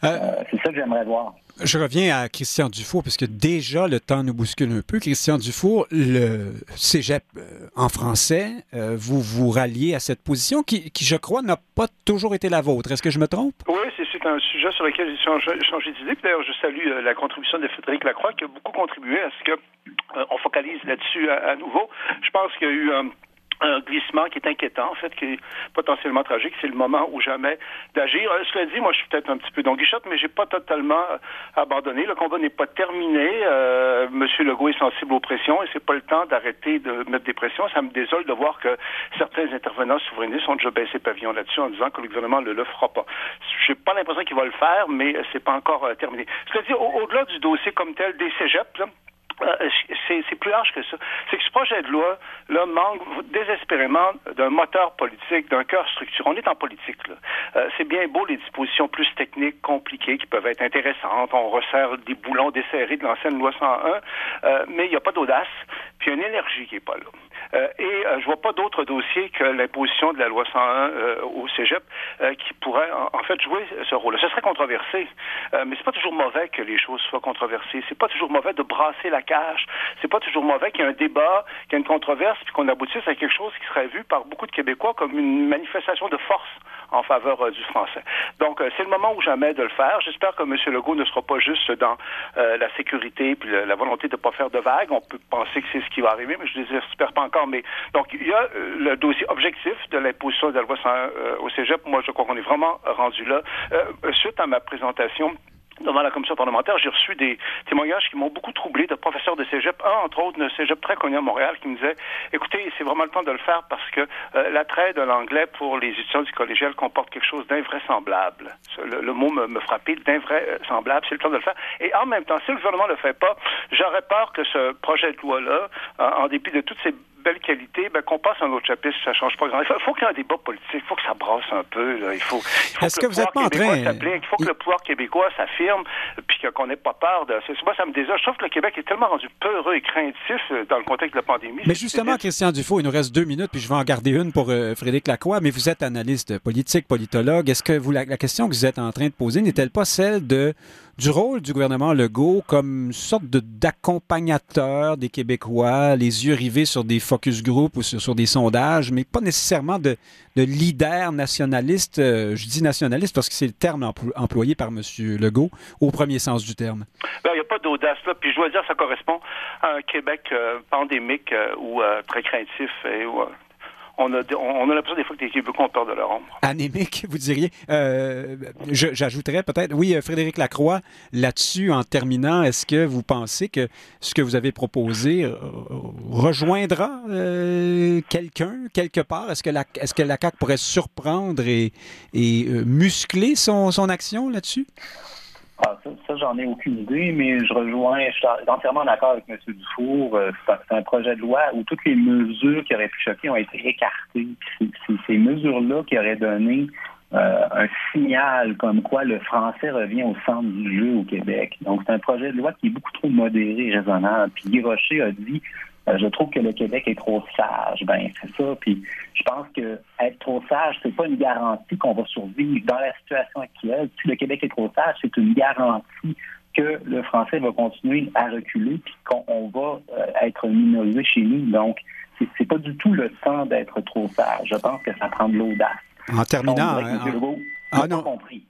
Euh, euh, c'est ça que j'aimerais voir. Je reviens à Christian Dufour, puisque déjà le temps nous bouscule un peu. Christian Dufour, le cégep euh, en français, vous vous ralliez à cette position qui, qui je crois, n'a pas toujours été la vôtre. Est-ce que je me trompe? Oui, c'est un sujet sur lequel j'ai changé, d'idée. D'ailleurs, je salue la contribution de Frédéric Lacroix qui a beaucoup contribué à ce que on focalise là-dessus à, nouveau. Je pense qu'il y a eu un glissement qui est inquiétant, en fait, qui est potentiellement tragique. C'est le moment ou jamais d'agir. Euh, cela dit, moi, je suis peut-être un petit peu guichotte, mais j'ai pas totalement euh, abandonné. Le combat n'est pas terminé. Euh, Monsieur Legault est sensible aux pressions et c'est pas le temps d'arrêter de mettre des pressions. Ça me désole de voir que certains intervenants souverainistes ont déjà baissé pavillon là-dessus en disant que le gouvernement ne le fera pas. J'ai pas l'impression qu'il va le faire, mais c'est pas encore terminé. Cela dit, au-delà du dossier comme tel des cégeps, euh, c'est plus large que ça. C'est que ce projet de loi là, manque désespérément d'un moteur politique, d'un cœur structuré. On est en politique. là. Euh, c'est bien beau les dispositions plus techniques, compliquées, qui peuvent être intéressantes. On resserre des boulons desserrés de l'ancienne loi 101, euh, mais il n'y a pas d'audace, puis il y a une énergie qui n'est pas là. Euh, et euh, je vois pas d'autres dossiers que l'imposition de la loi 101 euh, au Cégep qui pourrait en, fait jouer ce rôle. Ce serait controversé, mais c'est pas toujours mauvais que les choses soient controversées. C'est pas toujours mauvais de brasser la cage. C'est pas toujours mauvais qu'il y ait un débat, qu'il y ait une controverse, puis qu'on aboutisse à quelque chose qui serait vu par beaucoup de Québécois comme une manifestation de force en faveur du français. Donc, c'est le moment ou jamais de le faire. J'espère que M. Legault ne sera pas juste dans la sécurité puis la, volonté de ne pas faire de vagues. On peut penser que c'est ce qui va arriver, mais je ne l'espère pas encore mais donc il y a euh, le dossier objectif de l'imposition de la loi 101 euh, au Cégep. Moi, je crois qu'on est vraiment rendu là. Euh, suite à ma présentation devant la commission parlementaire, j'ai reçu des témoignages qui m'ont beaucoup troublé de professeurs de cégep, un entre autres de cégep très connu à Montréal, qui me disait, écoutez, c'est vraiment le temps de le faire parce que l'attrait de l'anglais pour les étudiants du collégial comporte quelque chose d'invraisemblable. Le, mot me, me frappait, d'invraisemblable, c'est le temps de le faire. Et en même temps, si le gouvernement ne le fait pas, j'aurais peur que ce projet de loi-là, en dépit de toutes ces belle qualité, ben, qu'on passe à un autre chapitre, ça change pas grand-chose. Il faut qu'il y ait un débat politique, il faut que ça brasse un peu. Il faut, Est-ce que, vous êtes pas en train... Il faut que le pouvoir québécois s'affirme, puis qu'on n'ait pas peur de... Moi, ça me désole. Je trouve que le Québec est tellement rendu peureux et craintif euh, dans le contexte de la pandémie. Mais justement, Christian Dufault, il nous reste deux minutes, puis je vais en garder une pour euh, Frédéric Lacroix, mais vous êtes analyste politique, politologue. Est-ce que vous, la, la question que vous êtes en train de poser n'est-elle pas celle de du rôle du gouvernement Legault comme sorte d'accompagnateur des Québécois, les yeux rivés sur des focus group ou sur, des sondages, mais pas nécessairement de, leader nationaliste. Euh, je dis nationaliste parce que c'est le terme employé par M. Legault au premier sens du terme. Ben, il n'y a pas d'audace là. Puis je dois dire, ça correspond à un Québec euh, pandémique euh, ou très craintif et on a, on a l'impression des fois que les Québécois ont peur de leur ombre. Anémique, vous diriez. Euh, j'ajouterais peut-être, oui, euh, Frédéric Lacroix, là-dessus, en terminant, est-ce que vous pensez que ce que vous avez proposé euh, rejoindra quelqu'un quelque part? Est-ce que, la, est-ce que la CAQ pourrait surprendre et, et muscler son, son action là-dessus? Ah, ça, j'en ai aucune idée, mais je rejoins, je suis entièrement d'accord avec M. Dufour. Euh, c'est un projet de loi où toutes les mesures qui auraient pu choquer ont été écartées. C'est ces mesures-là qui auraient donné euh, un signal comme quoi le français revient au centre du jeu au Québec. Donc, c'est un projet de loi qui est beaucoup trop modéré et raisonnable. Puis Guy Rocher a dit je trouve que le Québec est trop sage. Ben, c'est ça. Puis je pense que être trop sage, c'est pas une garantie qu'on va survivre dans la situation actuelle. Si le Québec est trop sage, c'est une garantie que le français va continuer à reculer puis qu'on va euh, être minorisé chez nous. Donc, c'est pas du tout le temps d'être trop sage. Je pense que ça prend de l'audace. En terminant, ah non.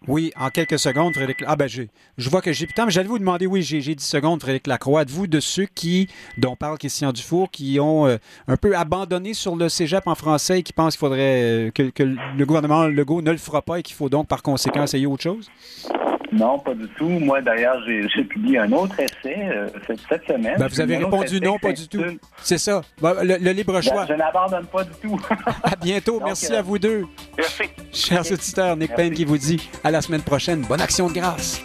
Oui, en quelques secondes, Frédéric. Ah ben, je, je vois que j'ai. Putain, mais j'allais vous demander, oui, j'ai 10 secondes, Frédéric Lacroix. Êtes-vous de ceux qui, dont parle Christian Dufour, qui ont euh, un peu abandonné sur le cégep en français et qui pensent qu'il faudrait euh, que, que, le gouvernement Legault ne le fera pas et qu'il faut donc par conséquent essayer autre chose? Non, pas du tout. Moi, d'ailleurs, j'ai publié un autre essai euh, cette, semaine. Ben, vous avez répondu non, pas du tout. C'est ça. Ben, le, libre ben, choix. je n'abandonne pas du tout. <laughs> à bientôt. Merci à vous deux. Merci. Chers auditeurs, Nick Payne qui vous dit à la semaine prochaine. Bonne action de grâce.